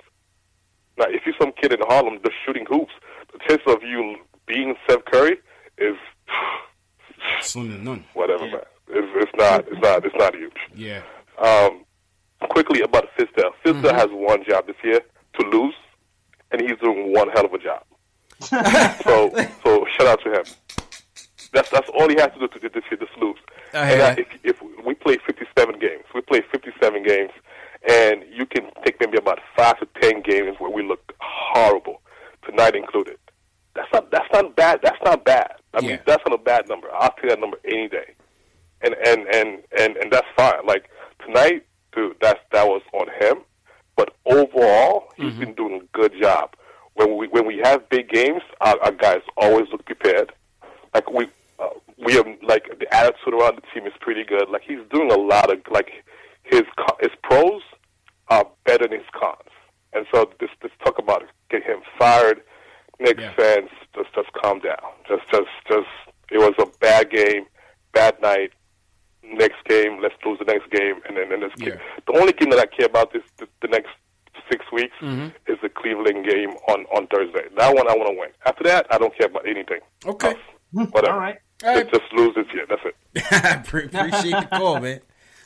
S8: Now, if you're some kid in Harlem just shooting hoops, the chance of you being Seth Curry is
S1: Slim to none.
S8: whatever, man. It's, it's not. It's not. It's not huge.
S1: Yeah.
S8: Um, quickly about Fizdale. Fizdale has one job this year to lose, and he's doing one hell of a job. so, so shout out to him. That's that's all he has to do to get this year, just lose.
S1: I
S8: and
S1: hear
S8: uh,
S1: that.
S8: if, if we play 57 games, we play 57 games, and you can take maybe about five to 10 games where we look horrible, tonight included. That's not that's not bad. That's not bad. I mean,
S1: Yeah.
S8: that's not a bad number. I'll take that number any day and and and and and that's fine. Like tonight, dude, that's that was on him. But overall, he's
S1: Mm-hmm.
S8: been doing a good job. When we when we have big games, our, our guys always look prepared. Like we uh, we have like the attitude around the team is pretty good. Like he's doing a lot of like his co- his pros are better than his cons. And so this this talk about get him fired. Knicks fans, just just calm down. Just just just it was a bad game, bad night. Next game, let's lose the next game, and then and let's keep. The only game that I care about this the, the next six weeks is the Cleveland game on on Thursday. That one I want to win. After that, I don't care about anything.
S1: Okay.
S8: Whatever.
S2: All right.
S8: Just, just lose this year. That's it.
S1: I pre- appreciate the call, man.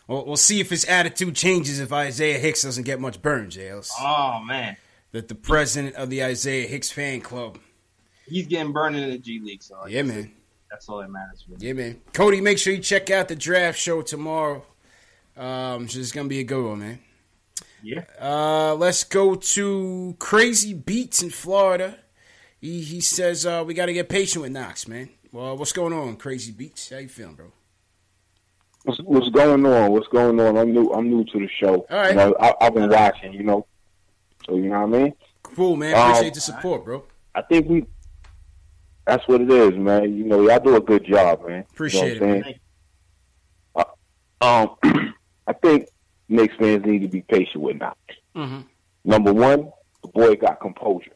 S1: Well, we'll see if his attitude changes if Isaiah Hicks doesn't get much burn, JLs.
S2: Oh man,
S1: That the president of the Isaiah Hicks fan club.
S2: he's getting burned in the G League. So
S1: Yeah, man.
S2: that's all that matters. Me.
S1: Yeah, man. Cody, make sure you check out the draft show tomorrow. Um, so it's gonna be a good one, man.
S2: Yeah.
S1: Uh, let's go to Crazy Beats in Florida. He he says uh, we got to get patient with Knox, man. Well, what's going on, Crazy Beats? How you feeling, bro?
S9: What's, what's going on? What's going on? I'm new. I'm new to the show.
S1: All right.
S9: You know, I, I've been watching. You know, so you know what I mean.
S1: Cool, man.
S9: Um,
S1: Appreciate the support, bro.
S9: I think we. That's what it is, man. You know, y'all do a good job, man.
S1: Appreciate
S9: you know
S1: it,
S9: I'm? Uh, um, I think Knicks fans need to be patient with Knox.
S1: Mm-hmm.
S9: Number one, the boy got composure.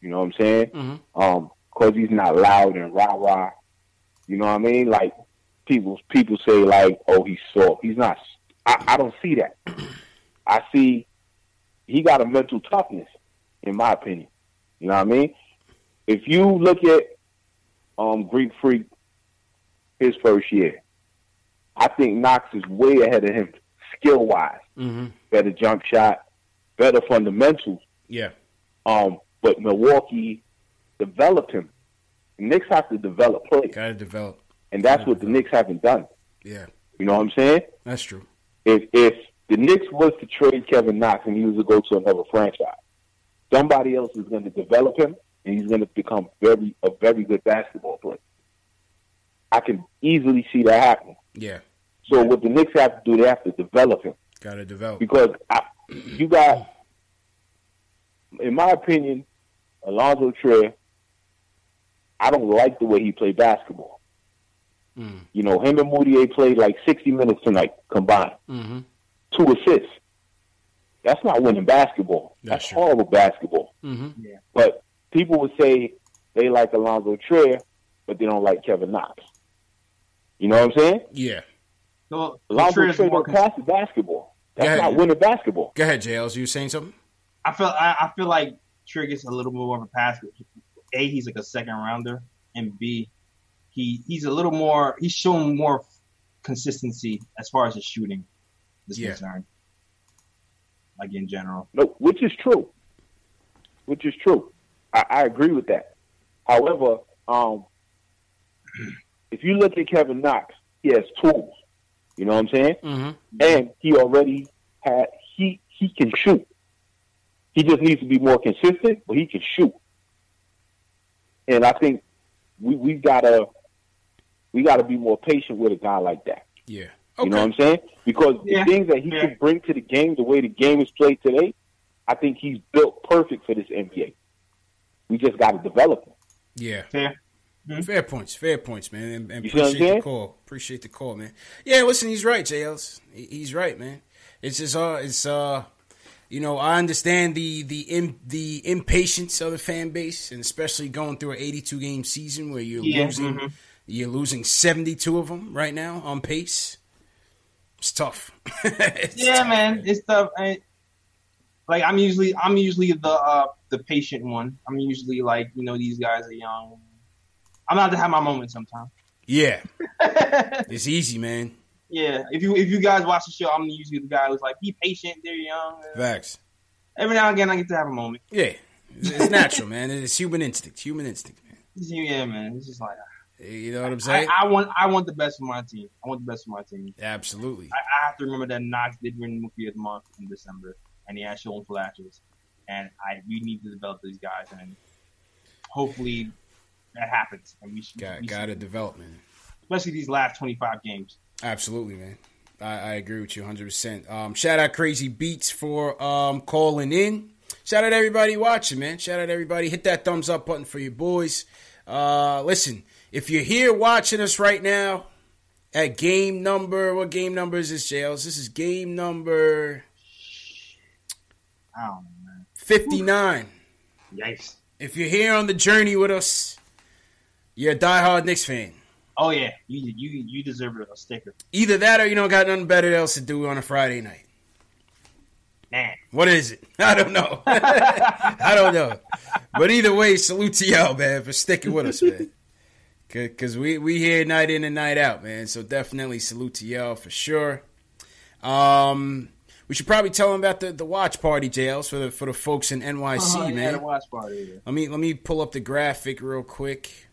S9: You know what I'm saying?
S1: Mm-hmm.
S9: Um, cause he's not loud and rah rah. You know what I mean? Like people, people say like, oh, he's soft. He's not. I, I don't see that. I see he got a mental toughness, in my opinion. You know what I mean? If you look at um, Greek Freak, his first year, I think Knox is way ahead of him skill wise.
S1: Mm-hmm.
S9: Better jump shot, better fundamentals.
S1: Yeah.
S9: Um, but Milwaukee developed him. Knicks have to develop players,
S1: Got to develop.
S9: And that's what the Knicks haven't done.
S1: Yeah,
S9: You know what I'm saying?
S1: that's true.
S9: If if the Knicks was to trade Kevin Knox and he was to go to another franchise. Somebody else is going to develop him and he's going to become very a very good basketball player. I can easily see that happening.
S1: Yeah.
S9: So what the Knicks have to do, they have to develop him
S1: Got to develop.
S9: because I, you got, in my opinion, Alonzo Trier. I don't like the way he played basketball.
S1: Mm.
S9: You know, him and Mudiay played like 60 minutes tonight combined.
S1: Mm-hmm.
S9: Two assists. That's not winning basketball. That's, horrible basketball.
S1: Mm-hmm.
S2: Yeah.
S9: But people would say they like Alonzo Trier, but they don't like Kevin Knox. You know what I'm saying?
S1: Yeah.
S2: So,
S9: Alonzo
S2: Trier's
S9: Trier
S2: more
S9: don't pass the basketball. That's
S1: Yeah.
S9: not winning basketball.
S1: Go ahead, JLs. You saying something?
S2: I feel I, I feel like Trier gets a little more of a pass. A, he's like a second rounder, and B, he he's a little more. He's shown more consistency as far as his shooting is
S9: Yeah.
S2: concerned. Like in general.
S9: No, which is true. Which is true. I, I agree with that. However, um, if you look at Kevin Knox, he has tools. You know what I'm saying?
S1: Mm-hmm.
S9: And he already had he he can shoot. He just needs to be more consistent, but he can shoot. And I think we we've gotta we gotta be more patient with a guy like that.
S1: Yeah.
S9: You know what I'm saying? Because
S2: Yeah.
S9: the things that he can bring to the game, the way the game is played today, I think he's built perfect for this NBA. We just got to develop him.
S1: Yeah.
S2: Fair.
S1: Fair points. Fair points, man. And, and
S9: You see I'm
S1: appreciate the call. Appreciate the call, man. Yeah, listen, he's right, JLs. He's right, man. It's just uh it's uh you know, I understand the the im, the impatience of the fan base and especially going through an 82 game season where you're
S2: Yeah,
S1: losing
S2: mhm.
S1: You're losing 72 of them right now on pace. It's tough. It's
S2: yeah,
S1: tough,
S2: man, it's tough. I, like I'm usually I'm usually the uh, the patient one. I'm usually like you know these guys are young. I'm not to have my moment sometimes.
S1: Yeah. it's easy, man.
S2: Yeah, if you if you guys watch the show, I'm usually the guy who's like, be patient. They're young.
S1: Facts.
S2: Every now and again, I get to have a moment.
S1: Yeah. It's, it's natural, man. It's human instinct. Human instinct. Man.
S2: Yeah, man. It's just like
S1: You know what I'm saying?
S2: I want I want the best for my team. I want the best for my team.
S1: Absolutely.
S2: I, I have to remember that Knox did win Rookie of the Month in December, and he has shown flashes. And I we need to develop these guys, and hopefully that happens. And we should
S1: Got
S2: we
S1: got to
S2: should-
S1: develop, man.
S2: especially these last 25 games.
S1: Absolutely, man. I, I agree with you 100%. Um, shout out Crazy Beats for um, calling in. Shout out everybody watching, man. Shout out everybody. Hit that thumbs up button for your boys. Uh, listen, if you're here watching us right now at game number, what game number is this, JLs? This is game number
S2: I don't know, man.
S1: 59.
S2: Yikes.
S1: If you're here on the journey with us, you're a diehard Knicks fan.
S2: Oh yeah, you you you deserve a sticker,
S1: Either that or you don't got nothing better else to do on a Friday night.
S2: man.
S1: What is it? I don't know. I don't know. But either way, salute to y'all, man, for sticking with us, man. Because we, we here night in and night out, man. So definitely salute to y'all for sure. Um, we should probably tell them about the, the watch party jails for the for the folks in NYC,
S2: yeah,
S1: man.
S2: the watch party. Yeah.
S1: Let me let me pull up the graphic real quick.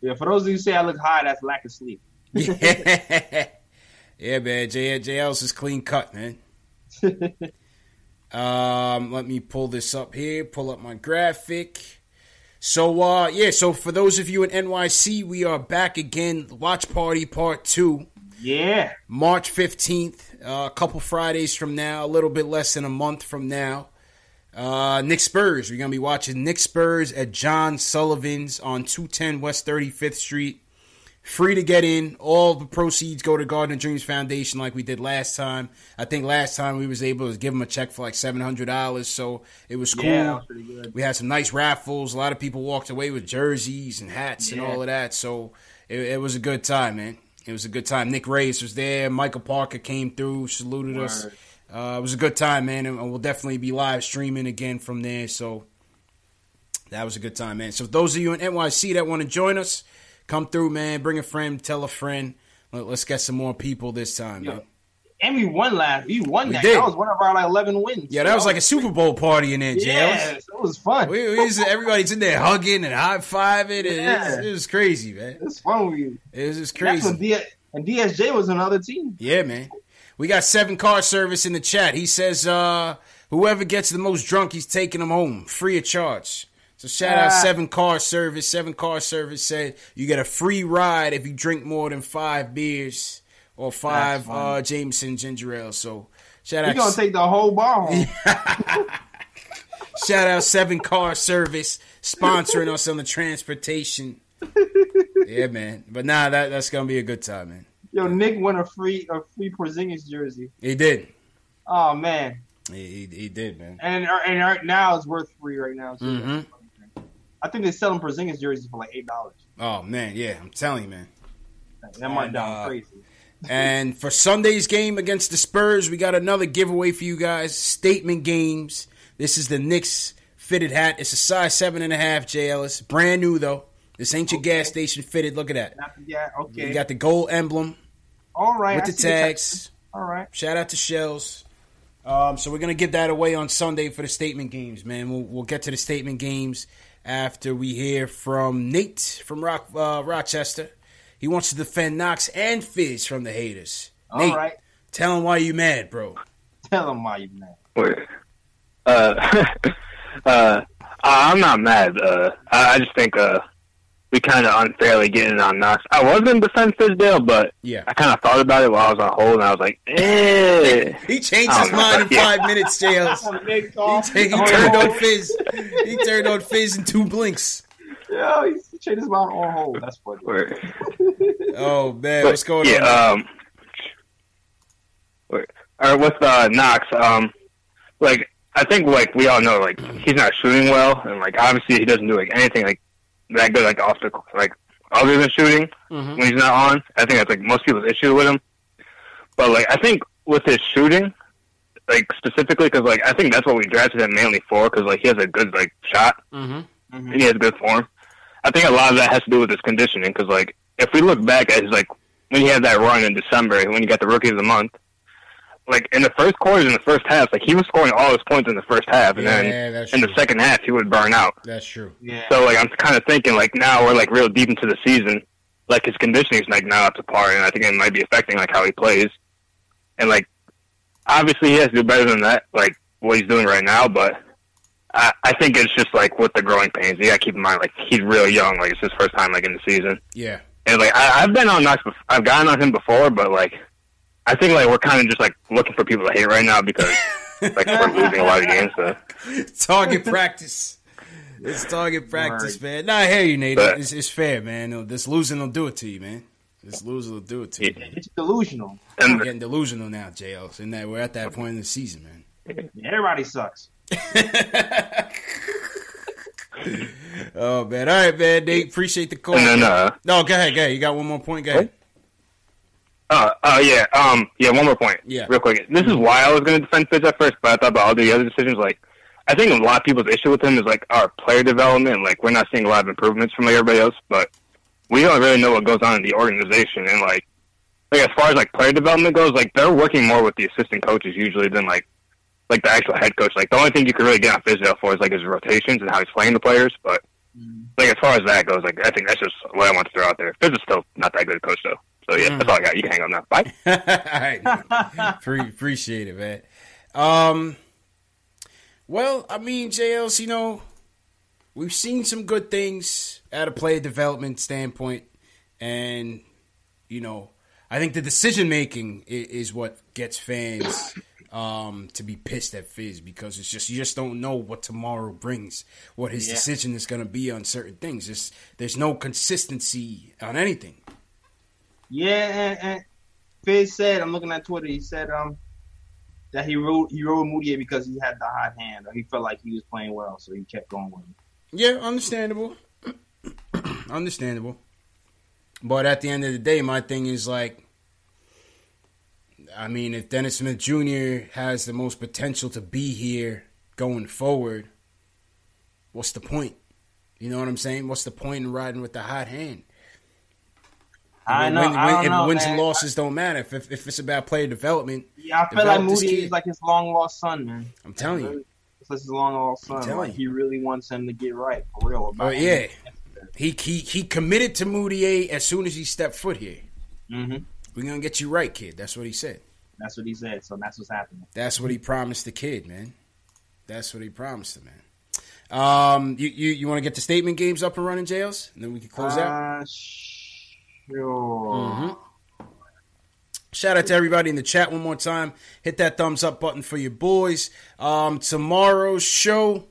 S2: yeah, for those of you who say I look high, that's lack of sleep.
S1: yeah, yeah, man. J JL's is clean cut, man. um, let me pull this up here. Pull up my graphic. So, uh, yeah. So for those of you in NYC, we are back again. Watch party part two.
S2: Yeah.
S1: March fifteenth. Uh, a couple Fridays from now. A little bit less than a month from now. Uh, Nick Spurs. We're gonna be watching Nick Spurs at John Sullivan's on two ten West Thirty Fifth Street. Free to get in. All the proceeds go to Garden Dreams Foundation, like we did last time. I think last time we was able to give them a check for like seven hundred dollars, so it was cool.
S2: Yeah, was pretty good.
S1: We had some nice raffles. A lot of people walked away with jerseys and hats and all of that. So it, it was a good time, man. It was a good time. Nick Reyes was there. Michael Parker came through, saluted us. Uh, it was a good time, man, and we'll definitely be live streaming again from there. So that was a good time, man. So those of you in NYC that want to join us, come through, man. Bring a friend, tell a friend. Let- Let's get some more people this time, man.
S2: And we won last. We won
S1: We
S2: that.
S1: did.
S2: That was one of our like eleven wins.
S1: Yeah, that was like a Super Bowl party in there, JLs.
S2: Yes, it was fun.
S1: We, we was- everybody's in there hugging and high fiving. and It,
S2: Yeah.
S1: was, it was crazy, man.
S2: It's fun with you.
S1: It was just crazy.
S2: D- and DSJ was another team.
S1: Yeah, man. We got seven car service in the chat. He says, uh, whoever gets the most drunk, he's taking them home free of charge. So shout out
S2: Ah.
S1: Seven Car Service. Seven Car Service said you get a free ride if you drink more than five beers or five uh, Jameson ginger ale. So shout
S2: He
S1: out, You
S2: gonna take the whole bar
S1: shout out Seven Car Service sponsoring us on the transportation. yeah, man. But nah, that that's gonna be a good time, man.
S2: Yo, Nick won a free a free Porzingis jersey.
S1: He did.
S2: Oh man,
S1: He, he, he did, man.
S2: and and right now it's worth free right now. Too.
S1: hmm
S2: I think they're selling Porzingis jerseys for like eight dollars.
S1: Oh man, yeah, I'm telling you, man.
S2: That might down
S1: uh,
S2: crazy.
S1: And for Sunday's game against the Spurs, we got another giveaway for you guys. Statement games. This is the Knicks fitted hat. It's a size seven and a half, J. Ellis. Brand new though. This ain't your gas station fitted. Look at that.
S2: Yeah, okay.
S1: You got the gold emblem
S2: All right,
S1: with
S2: I
S1: the tags.
S2: All right.
S1: Shout out to Shells. Um, so we're gonna give that away on Sunday for the statement games, man. We'll we'll get to the statement games after we hear from Nate from Rock uh, Rochester. He wants to defend Knox and Fizz from the haters.
S2: All
S1: Nate,
S2: right.
S1: tell him why you mad, bro.
S2: Tell him why you mad.
S10: Wait. Uh, uh, I'm not mad. Uh, I, I just think uh, we kind of unfairly getting on Knox. I was going to defend Fizdale, but
S1: Yeah.
S10: I kind of thought about it while I was on hold, and I was like, eh.
S1: He changed his
S10: know.
S1: mind in
S10: Yeah.
S1: five minutes, JLs. He, ta- he turned on Fizz. He turned on Fizz in two blinks.
S2: Yo, he changed his mind on hold. That's funny.
S1: Oh man,
S10: But,
S1: what's going
S10: yeah,
S1: on?
S10: Um, wait, or with uh, Knox, um, like I think like we all know, like he's not shooting well, and like obviously he doesn't do like anything like that good, like off the like other than shooting
S1: Mhm.
S10: when he's not on. I think that's like most people's issue with him. But like I think with his shooting, like specifically, because like I think that's what we drafted him mainly for, because like he has a good like shot
S1: Mm-hmm.
S10: and he has good form. I think a lot of that has to do with his conditioning because, like, if we look back at his like when he had that run in December when he got the Rookie of the Month, like in the first quarters in the first half, like he was scoring all his points in the first half, and
S1: Yeah,
S10: then
S1: that's
S10: in the second half he would burn out.
S1: That's true.
S2: Yeah.
S10: So like I'm kind of thinking like now we're like real deep into the season, like his conditioning is like not up to par, and I think it might be affecting like how he plays, and like obviously he has to do better than that, like what he's doing right now, but. I, I think it's just like with the growing pains. You gotta keep in mind, like he's real young. Like it's his first time like in the season,
S1: Yeah.
S10: and like I, I've been on Knox. Before, I've gotten on him before, but like I think like we're kind of just like looking for people to hate right now because like we're losing a lot of games. So
S1: target practice. It's target practice, man. Nah, I hear you, Nate.
S10: But-
S1: It's, it's fair, man. This losing will do it to you, man. This losing will do it to you.
S2: It's delusional.
S1: I'm getting delusional now, JL. And that we're at that point in the season, man.
S2: Everybody sucks.
S1: Oh man, all right, man. Nate, appreciate the call.
S10: No, no, uh,
S1: no, go ahead, go ahead. You got one more point, go ahead.
S10: Uh, uh, yeah, um, yeah, one more point.
S1: Yeah.
S10: Real quick. This is why I was going to defend Fizz at first, but I thought about all the other decisions. Like, I think a lot of people's issue with him is, like, our player development. Like, we're not seeing a lot of improvements from like, everybody else, but we don't really know what goes on in the organization. And, like, like, as far as, like, player development goes, like, they're working more with the assistant coaches usually than, like, like the actual head coach. Like, the only thing you can really get on Fizdale for is, like, his rotations and how he's playing the players, but, like, as far as that goes, like, I think that's just what I want to throw out there. Fizz is still not that good a coach, though. So, yeah, that's all I got. You can hang up now. Bye.
S1: all right, Pre- appreciate it, man. Um, well, I mean, JLs, you know, we've seen some good things at a player development standpoint, and you know, I think the decision making is, is what gets fans um, to be pissed at Fizz because it's just you just don't know what tomorrow brings, what his
S2: Yeah.
S1: decision is going to be on certain things. There's there's no consistency on anything.
S2: Yeah, and, and Fizz said, I'm looking at Twitter. He said um that he rode he rode Mudiay because he had the hot hand, or he felt like he was playing well, so he kept going with him.
S1: Yeah, understandable. understandable. But at the end of the day, my thing is like, I mean, if Dennis Smith Jr. has the most potential to be here going forward, what's the point? You know what I'm saying? What's the point in riding with the hot hand?
S2: I know. I don't know,
S1: wins
S2: man.
S1: and losses don't matter. If, if, if it's about player development,
S2: Yeah, I feel like Moody is like his long lost son, man.
S1: I'm telling you.
S2: It's like his long lost son. Like, he really wants him to get right for real. About
S1: Oh yeah, he he he committed to Mudiay as soon as he stepped foot here.
S2: Mm-hmm.
S1: We're gonna get you right, kid. That's what he said.
S2: That's what he said. So that's what's happening.
S1: That's what he promised the kid, man. That's what he promised him, man. Um, you you, you want to get the statement games up and running, jails, and then we can close out.
S2: Uh,
S1: Mm-hmm. Shout out to everybody in the chat one more time. Hit that thumbs up button for your boys. Um, tomorrow's show,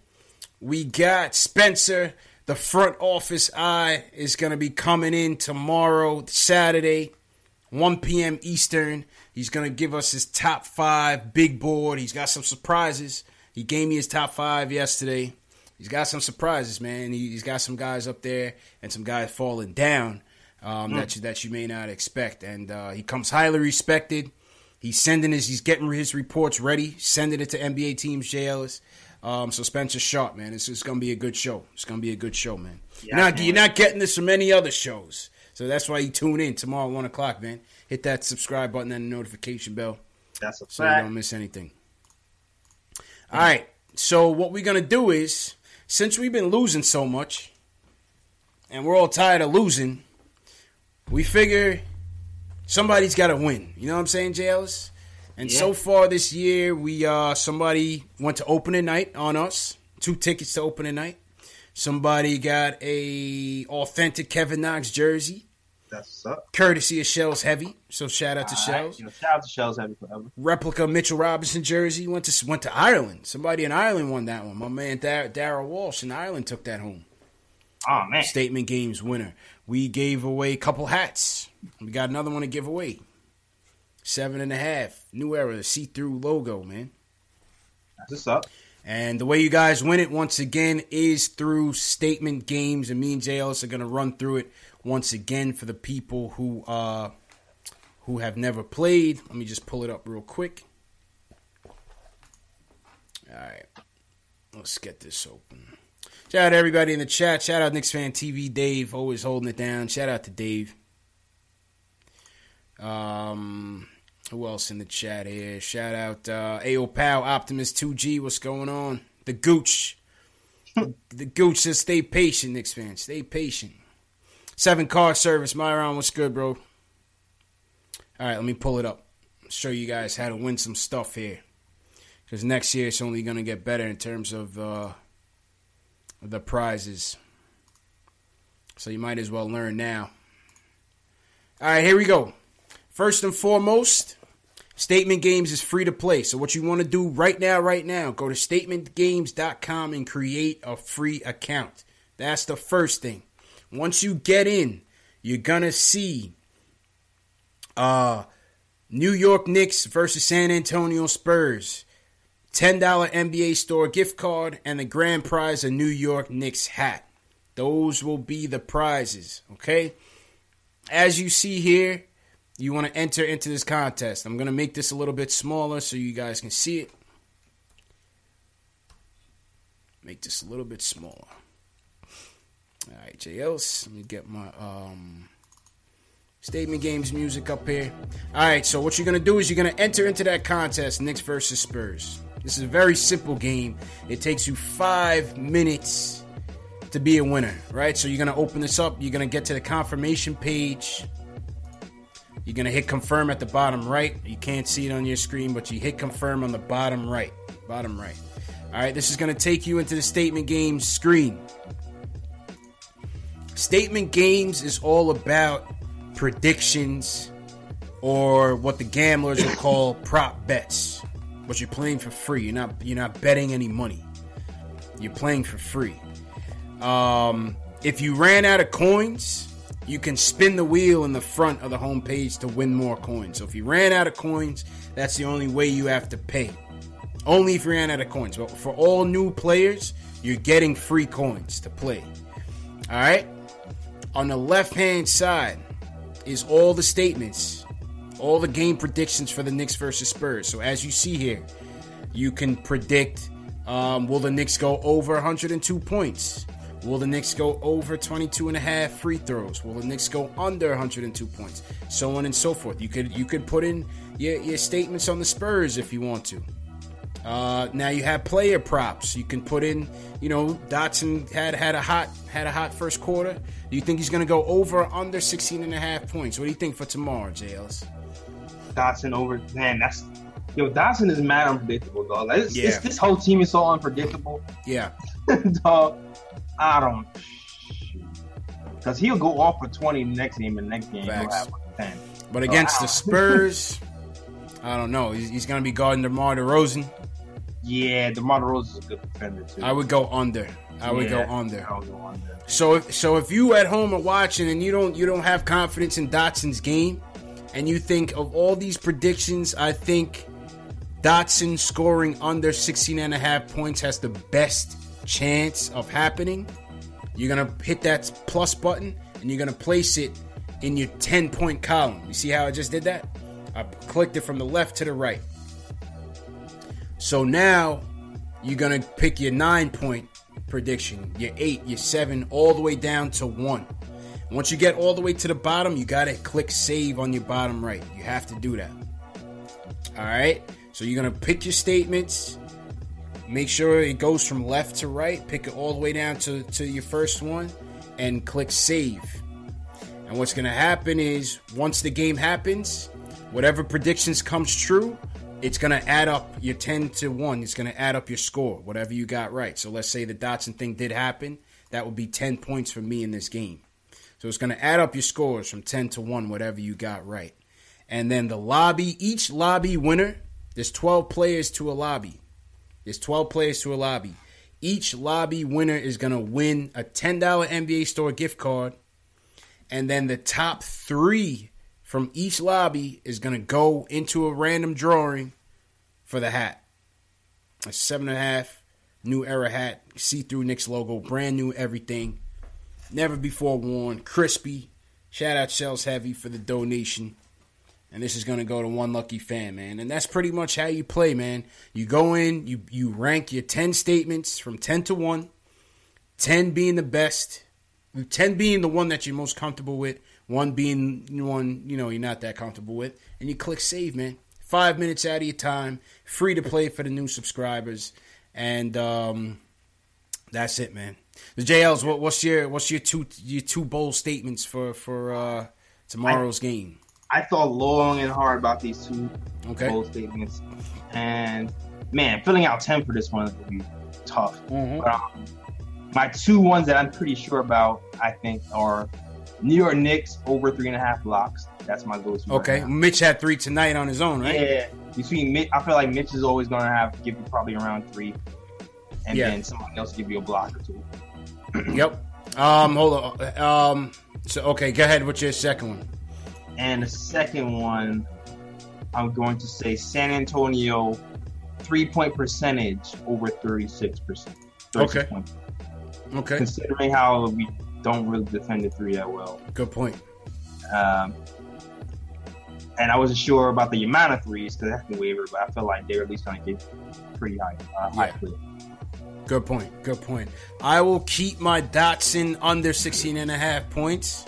S1: we got Spencer, the front office eye, is going to be coming in tomorrow, Saturday, 1 p.m. Eastern. He's going to give us his top five big board. He's got some surprises. He gave me his top five yesterday. He's got some surprises, man. He, has got some guys up there and some guys falling down um, mm. that you that you may not expect. And uh, he comes highly respected. He's sending his, he's getting his reports ready, sending it to NBA teams, JLS. Um, so Spencer Sharp, man, it's, it's going to be a good show. It's going to be a good show, man. Yeah, you're, not, you're not getting this from any other shows. So that's why you tune in tomorrow, one o'clock, man. Hit that subscribe button and the notification bell.
S2: That's a
S1: so
S2: fact.
S1: you don't miss anything. All right. So what we're gonna do is, since we've been losing so much, and we're all tired of losing, we figure somebody's got to win. You know what I'm saying, JLS? And yeah. so far this year, we uh somebody went to opening night on us. Two tickets to opening night. Somebody got a authentic Kevin Knox jersey.
S2: That's up.
S1: Courtesy of Shells Heavy. So shout out to Shells.
S2: You know, shout out to Shells Heavy forever.
S1: Replica Mitchell Robinson jersey went to went to Ireland. Somebody in Ireland won that one. My man Dar- Daryl Walsh in Ireland took that home.
S2: Oh man!
S1: Statement games winner. We gave away a couple hats. We got another one to give away. Seven and a half. New era see through logo, man.
S2: That's what's up.
S1: And the way you guys win it once again is through statement games, and me and JLS are gonna run through it once again for the people who uh who have never played. Let me just pull it up real quick. All right, let's get this open. Shout out to everybody in the chat. Shout out Knicks fan TV Dave, always holding it down. Shout out to Dave. Um, who else in the chat here? Shout out uh, AO Pow Optimus 2G. What's going on? The Gooch. the Gooch says, "Stay patient, Knicks fans. Stay patient." Seven car service. Myron, what's good, bro? All right, let me pull it up. Show you guys how to win some stuff here. Because next year it's only going to get better in terms of uh, the prizes. So you might as well learn now. All right, here we go. First and foremost, Statement Games is free to play. So what you want to do right now, right now, go to statementgames.com and create a free account. That's the first thing. Once you get in, you're gonna see uh New York Knicks versus San Antonio Spurs. $10 NBA store gift card and the grand prize a New York Knicks hat. Those will be the prizes, okay? As you see here, you want to enter into this contest. I'm going to make this a little bit smaller so you guys can see it. Make this a little bit smaller. All right, JLs, let me get my um, statement games music up here. All right, so what you're going to do is you're going to enter into that contest, Knicks versus Spurs. This is a very simple game. It takes you five minutes to be a winner, right? So you're going to open this up. You're going to get to the confirmation page. You're going to hit confirm at the bottom right. You can't see it on your screen, but you hit confirm on the bottom right. Bottom right. All right, this is going to take you into the statement games screen. Statement games is all about predictions or what the gamblers will call prop bets. But you're playing for free. You're not you're not betting any money. You're playing for free. Um, if you ran out of coins, you can spin the wheel in the front of the homepage to win more coins. So if you ran out of coins, that's the only way you have to pay. Only if you ran out of coins. But for all new players, you're getting free coins to play. All right? On the left hand side is all the statements, all the game predictions for the Knicks versus Spurs. So as you see here, you can predict um, will the Knicks go over 102 points? Will the Knicks go over 22 and a half free throws? Will the Knicks go under 102 points? So on and so forth. You could you could put in your, your statements on the Spurs if you want to. Uh, now you have player props. You can put in, you know, Dotson had had a hot had a hot first quarter. Do you think he's going to go over under 16 and a half points? What do you think for tomorrow, JLS?
S2: Dotson over. Man, that's yo. Dotson is mad unpredictable, dog. Like, it's,
S1: Yeah.
S2: it's, this whole team is so unpredictable,
S1: Yeah.
S2: dog. I don't. Because he'll go off for twenty next game, and next game he'll have like ten.
S1: But
S2: So,
S1: against the Spurs, I don't know. He's, he's going to be guarding DeMar DeRozan.
S2: Yeah, DeMar DeRozan is a good defender too.
S1: I would go under. I would go
S2: Yeah,
S1: under.
S2: I would go under.
S1: So if so if you at home are watching and you don't you don't have confidence in Dotson's game and you think of all these predictions, I think Dotson scoring under 16 and a half points has the best chance of happening. You're going to hit that plus button and you're going to place it in your 10 point column. You see how I just did that? I clicked it from the left to the right. So now you're going to pick your 9 point prediction, your 8, your 7 all the way down to 1. Once you get all the way to the bottom, you got to click save on your bottom right. You have to do that. All right? So you're to pick your statements. Make sure it goes from left to right. Pick it all the way down to, to your first one and click save. And what's to happen is once the game happens, whatever predictions comes true, it's going to add up your 10 to 1. It's going to add up your score, whatever you got right. So let's say the Dotson thing did happen. That would be 10 points for me in this game. So it's going to add up your scores from 10 to 1, whatever you got right. And then the lobby, each lobby winner, there's 12 players to a lobby. There's 12 players to a lobby. Each lobby winner is going to win a $10 NBA store gift card. And then the top three from each lobby is going to go into a random drawing for the hat. A seven and a half new era hat, see through Knicks logo, brand new everything, never before worn, crispy. Shout out Shells Heavy for the donation. And this is going to go to one lucky fan, man. And that's pretty much how you play, man. You go in, you you rank your 10 statements from 10 to 1, 10 being the best, 10 being the one that you're most comfortable with, one being one, you know, you're not that comfortable with, and you click save, man. 5 minutes out of your time, free to play for the new subscribers. And um that's it, man. The JLs, what, what's your what's your two your two bold statements for for uh tomorrow's game?
S2: I thought long and hard about these two
S1: Okay.
S2: bold statements, and man, filling out ten for this one will be tough.
S1: Mm-hmm.
S2: But, um, my two ones that I'm pretty sure about, I think, are New York Knicks over three and a half blocks. That's my go-to.
S1: Okay,
S2: now.
S1: Mitch had three tonight on his own, right?
S2: Yeah, between Mitch, I feel like Mitch is always going to have give you probably around three, and
S1: Yeah.
S2: then someone else give you a block or two.
S1: Yep. Um, hold on. Um, so okay, go ahead. What's your second one?
S2: And the second one, I'm going to say San Antonio three point percentage over 36%.
S1: Okay. Okay.
S2: Considering how we don't really defend the three that well.
S1: Good point.
S2: Um, and I wasn't sure about the amount of threes because that's been waiver, but I feel like they're at least going to get pretty high, uh, high clip.
S1: Good point. Good point. I will keep my Dotson under 16 and a half points,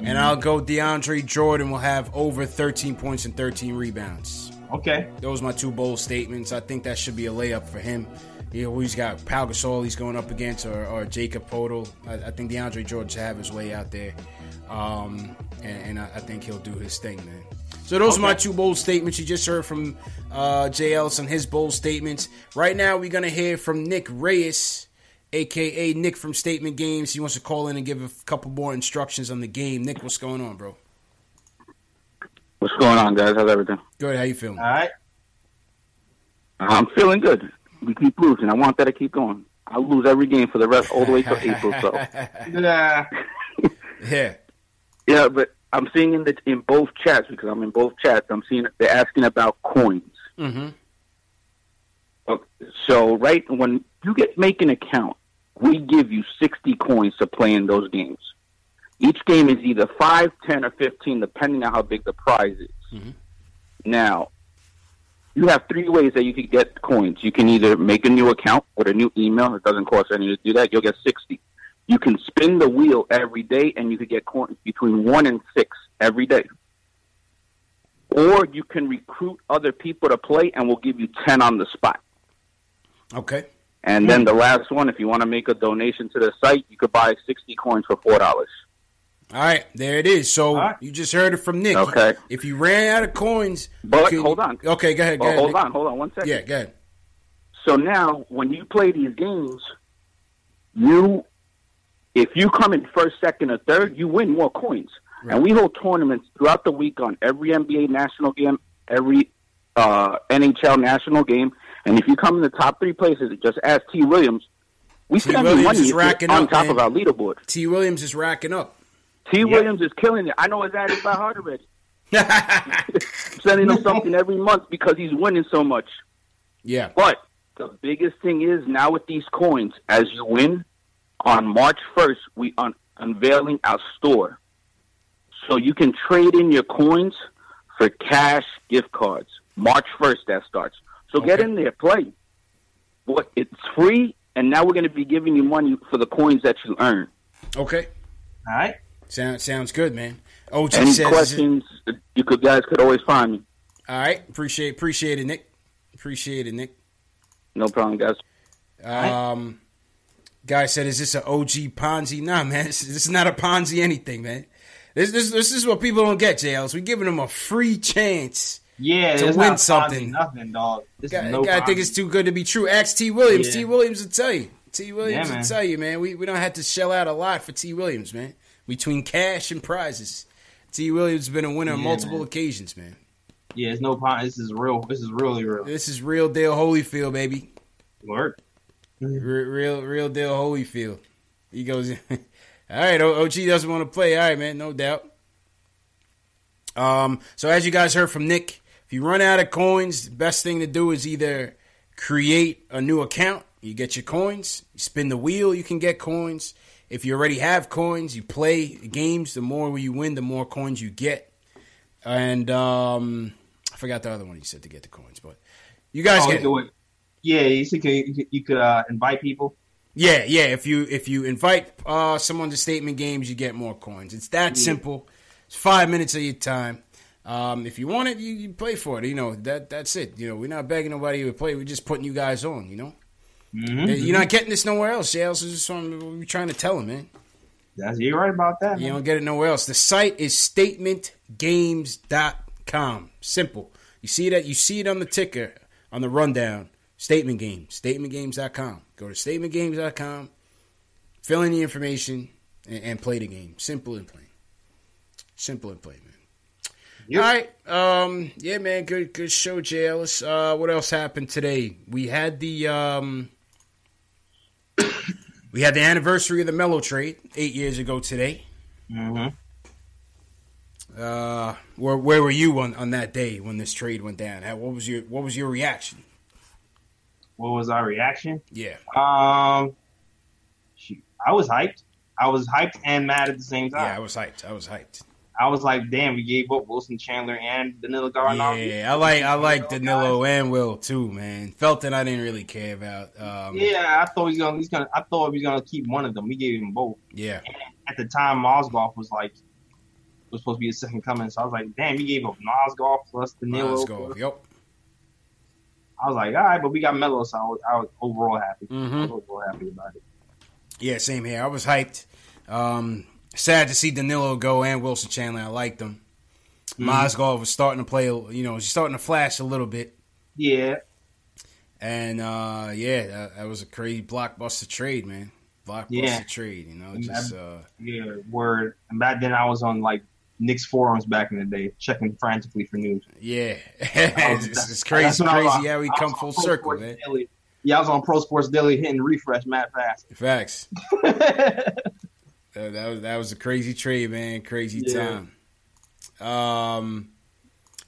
S1: and I'll go DeAndre Jordan will have over 13 points and 13 rebounds.
S2: Okay.
S1: Those are my two bold statements. I think that should be a layup for him. You know, he's got Pau Gasol he's going up against, or, or Jakob Poeltl. I, I think DeAndre Jordan should have his way out there, um, and, and I, I think he'll do his thing, man. So those are my two bold statements. You just heard from uh, J. Ellis on his bold statements. Right now, we're gonna hear from Nick Reyes, aka Nick from Statement Games. He wants to call in and give a couple more instructions on the game. Nick, what's going on, bro?
S3: What's going on, guys? How's everything?
S1: Good. How you feeling?
S2: All right.
S3: I'm feeling good. We keep losing. I want that to keep going. I'll lose every game for the rest, all the way till April. So,
S2: Yeah.
S1: yeah,
S3: yeah, but I'm seeing in the in both chats because I'm in both chats. I'm seeing they're asking about coins.
S1: Mm-hmm.
S3: Okay, So, right when you get make an account, we give you 60 coins to play in those games. Each game is either 5, 10, or 15, depending on how big the prize is. Now, you have three ways that you can get coins. You can either make a new account with a new email. It doesn't cost anything to do that. You'll get 60. You can spin the wheel every day, and you could get coins between 1 and 6 every day. Or you can recruit other people to play, and we'll give you 10 on the spot.
S1: Okay.
S3: And then the last one, if you want to make a donation to the site, you could buy 60 coins for $4.
S1: All right, there it is. So you just heard it from Nick.
S3: Okay.
S1: If you ran out of coins,
S3: But
S1: you could-
S3: hold on.
S1: Okay, go ahead. Go
S3: Well,
S1: ahead
S3: hold
S1: Nick.
S3: on, hold on one second.
S1: Yeah, go ahead.
S3: So now, when you play these games, you, if you come in first, second, or third, you win more coins. And we hold tournaments throughout the week on every NBA national game, every uh, NHL national game. And if you come in the top three places, just ask T. Williams. We
S1: T.
S3: you
S1: Williams
S3: money
S1: is racking
S3: on
S1: up,
S3: top
S1: man.
S3: of our leaderboard.
S1: T. Williams is racking up.
S3: T. Williams is killing it. I know his ad is by heart already. Sending him something every month because he's winning so much.
S1: Yeah.
S3: But the biggest thing is now with these coins, as you win, on March 1st, we un- unveiling our store. So you can trade in your coins for cash gift cards. March 1st, that starts. So get in there, play. What It's free, and now we're going to be giving you money for the coins that you earn.
S1: Okay.
S2: All right.
S1: Sounds sounds good, man. OG
S3: Any
S1: says.
S3: questions, you could guys could always find me.
S1: All right. Appreciate appreciate it, Nick. Appreciate it, Nick.
S3: No problem, guys.
S1: Um, guy said, "Is this an OG Ponzi?" Nah, man. This, this is not a Ponzi anything, man. This this this is what people don't get, JLs. We giving them a free chance.
S2: Yeah,
S1: to win something.
S2: Nothing, dog. This
S1: Guy,
S2: no
S1: guy think it's too good to be true. Ask T. Williams.
S2: Yeah.
S1: T. Williams will tell you. T. Williams
S2: Yeah,
S1: will tell you, man. We we don't have to shell out a lot for T. Williams, man. Between cash and prizes, T. Williams has been a winner on multiple
S2: man.
S1: occasions, man.
S2: Yeah, it's no Ponzi. This is real. This is really real.
S1: This is real deal Holyfield, baby.
S2: Work.
S1: Re- real, real deal Holyfield. He goes, all right. O- OG doesn't want to play. All right, man, no doubt. Um, so as you guys heard from Nick, if you run out of coins, the best thing to do is either create a new account. You get your coins. You spin the wheel. You can get coins. If you already have coins, you play games. The more you win, the more coins you get. And um, I forgot the other one he said to get the coins, but you guys
S2: Oh,
S1: get.
S2: Yeah, you see, you could, you could uh, invite people.
S1: Yeah, yeah. If you if you invite uh, someone to statement games, you get more coins. It's that
S2: Yeah.
S1: simple. It's five minutes of your time. Um, if you want it, you, you play for it. You know that that's it. You know we're not begging nobody to play. We're just putting you guys on. You know,
S2: Mhm.
S1: you're not getting this nowhere else. Yeah, else is something we're trying to tell them, man.
S2: That's you're right about that.
S1: You
S2: man.
S1: don't get it nowhere else. The site is statementgames.com. Simple. You see that? You see it on the ticker, on the rundown. Statement Games. Statementgames.com. Go to statementgames.com, fill in the information, and, and play the game. Simple and plain. Simple and plain, man. All right. Um, yeah, man. Good good show, J. Ellis. Uh, what else happened today? We had the um, we had the anniversary of the Melo trade eight years ago today.
S2: Mm-hmm.
S1: Uh, where where were you on, on that day when this trade went down? How, what was your what was your reaction?
S2: What was our reaction?
S1: Yeah.
S2: Um, shoot, I was hyped. I was hyped and mad at the same time.
S1: Yeah, I was hyped. I was hyped.
S2: I was like, damn, we gave up Wilson Chandler and Danilo Gallinari.
S1: Yeah, I like I like Danilo and Will too, man. Felton, I didn't really care about. Um,
S2: Yeah, I thought he's gonna. He's gonna. I thought he was gonna keep one of them. We gave him both.
S1: yeah,
S2: At the time, Mozgov was like was supposed to be a second coming. So I was like, damn, he gave up Mozgov plus Danilo.
S1: Let's. Yep.
S2: I was like, all right, but we got Melo, so I was, I was overall happy.
S1: Mhm.
S2: I was overall happy about it.
S1: Yeah, same here. I was hyped. Um, sad to see Danilo go and Wilson Chandler. I liked them.
S2: Mhm.
S1: Mozgov was starting to play. You know, he's starting to flash a little bit.
S2: Yeah,
S1: And uh, yeah, that, that was a crazy blockbuster trade, man. Blockbuster
S2: Yeah.
S1: trade. You know, just uh,
S2: yeah, word. And back then, I was on like Knicks forums back in the day, checking frantically for news.
S1: yeah,
S2: was-
S1: it's, it's crazy,
S2: was
S1: crazy how we come full circle, man.
S2: Daily. Yeah, I was on Pro Sports Daily hitting refresh mad fast.
S1: Facts. That, that was that was a crazy trade, man. Crazy
S2: Yeah.
S1: time. Um,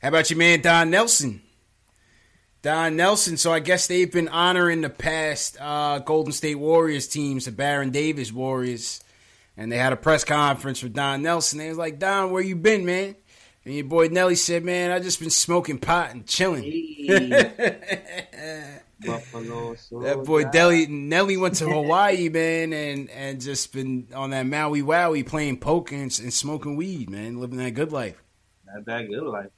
S1: how about your man Don Nelson? Don Nelson. So I guess they've been honoring the past uh, Golden State Warriors teams, the Baron Davis Warriors, and they had a press conference with Don Nelson. They was like, Don, where you been, man? And your boy Nelly said, "Man, I just been smoking pot and chilling."
S2: Buffalo,
S1: That boy Delly Nelly went to Hawaii, man, and and just been on that Maui Wowie playing poker and, and smoking weed, man, living that good life.
S2: Not that good, life.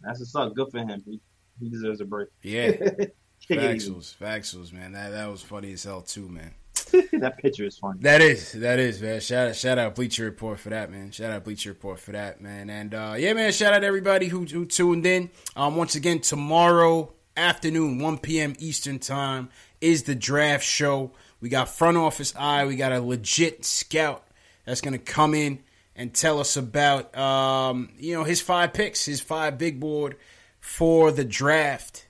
S2: that's what's up. Good for him. He, he deserves a break.
S1: Yeah. Faxels, Faxels, man. That that was funny as hell too, man.
S2: that picture is funny.
S1: That is, that is, man. Shout out, shout out Bleacher Report for that, man. Shout out Bleacher Report for that, man. And uh, yeah, man. Shout out everybody who who tuned in. Um, once again, tomorrow afternoon, 1 p.m. Eastern time is the draft show. We got front office eye. We got a legit scout that's gonna come in and tell us about um, you know his five picks, his five big board for the draft.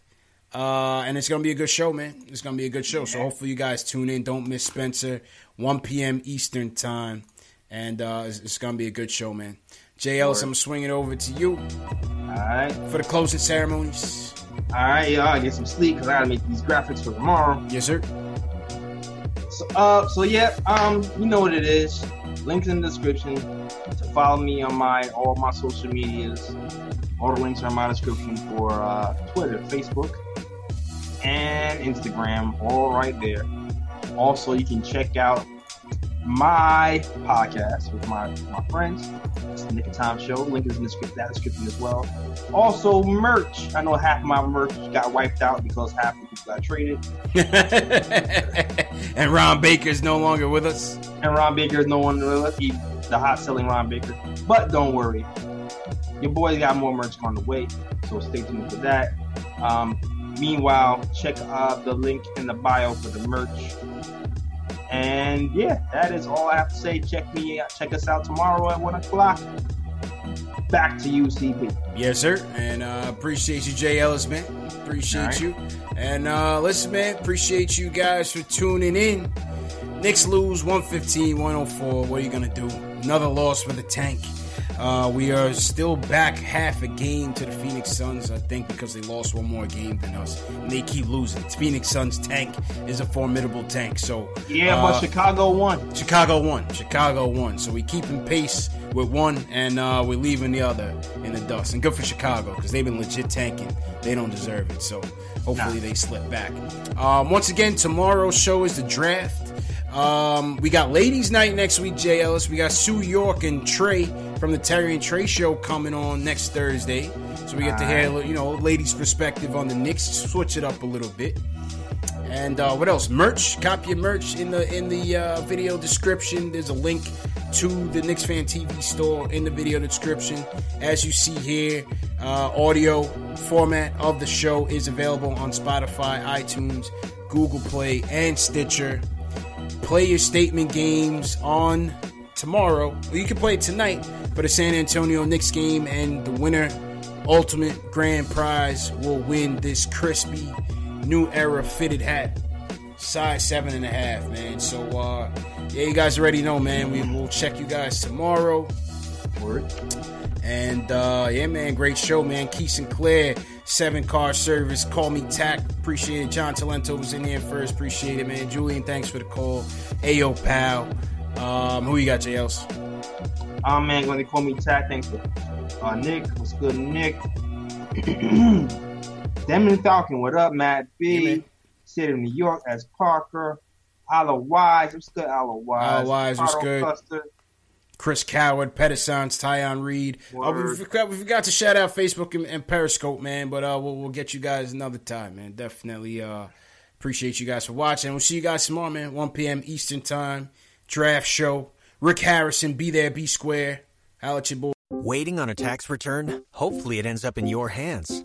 S1: Uh, and it's gonna be a good show, man. It's gonna be a good show. So hopefully you guys tune in. Don't miss Spencer, 1 p.m. Eastern time, and uh, it's, it's, gonna be a good show, man. Ellis, I'm swinging over to you.
S2: All right.
S1: For the closing ceremonies.
S2: All right, yeah, I get some sleep because I gotta make these graphics for tomorrow.
S1: Yes, sir.
S2: So, uh, so yeah, um, you know what it is. Links in the description to follow me on my all my social medias. All the links are in my description for uh, Twitter, Facebook, and Instagram, all right there. Also, you can check out my podcast with my, my friends. It's the Knick of Time Show. Link is in the script, that description as well. Also, merch. I know half of my merch got wiped out because half of the people got traded.
S1: and Ron Baker is no longer with us.
S2: And Ron Baker is no longer with us. He, the hot selling Ron Baker. But don't worry. Your boys got more merch on the way. So stay tuned for that. Um, meanwhile, check uh, the link in the bio for the merch. And yeah, that is all I have to say. Check me out. Check us out tomorrow at one o'clock. Back to you, CP.
S1: Yes, sir. And uh, appreciate you, J. Ellis, man. Appreciate right. you. And uh, listen, man, appreciate you guys for tuning in. Knicks lose 115, 104. What are you going to do? Another loss for the tank. Uh, we are still back half a game to the Phoenix Suns, I think, because they lost one more game than us. And they keep losing. It's Phoenix Suns tank is a formidable tank. So
S2: Yeah, uh, but Chicago won.
S1: Chicago won. Chicago won. So we keeping pace with one and uh, we're leaving the other in the dust. And good for Chicago, because they've been legit tanking. They don't deserve it. So hopefully nah. they slip back. Um, once again, tomorrow's show is the draft. Um, we got ladies' night next week, J. Ellis. We got Sue York and Trey from the Terry and Trey show coming on next Thursday. So we get to hear, you know, ladies' perspective on the Knicks, switch it up a little bit. And uh, what else? Merch. Copy your merch in the in the uh, video description. There's a link to the Knicks Fan TV store in the video description. As you see here, uh, audio format of the show is available on Spotify, iTunes, Google Play, and Stitcher play your statement games on tomorrow. Well, you can play tonight for the San Antonio Knicks game, and the winner, ultimate grand prize, will win this crispy new era fitted hat, size seven and a half, man. So, uh, yeah, you guys already know, man. We will check you guys tomorrow. Word. And uh, yeah, man, great show, man. Keith Sinclair, seven car service. Call me Tack. Appreciate it. John Talento was in there first. Appreciate it, man. Julian, thanks for the call. Ayo, pal. Um, who you got, JLs?
S2: Oh man, when they call me Tack, thanks for uh, Nick. What's good, Nick? Demon Falcon, what up, Matt B? City of New York as Parker. Ala Wise, what's good, Ala Wise?
S1: Ala Wise, what's good? Custard. Chris Coward, Pedisons, Tyon Reed. Uh, we, forgot, we forgot to shout out Facebook and, and Periscope, man, but uh, we'll, we'll, get you guys another time, man. Definitely uh, appreciate you guys for watching. We'll see you guys tomorrow, man. 1 p.m. Eastern Time, draft show. Rick Harrison, be there, be square. Holla at your boy.
S11: Waiting on a tax return? Hopefully, it ends up in your hands.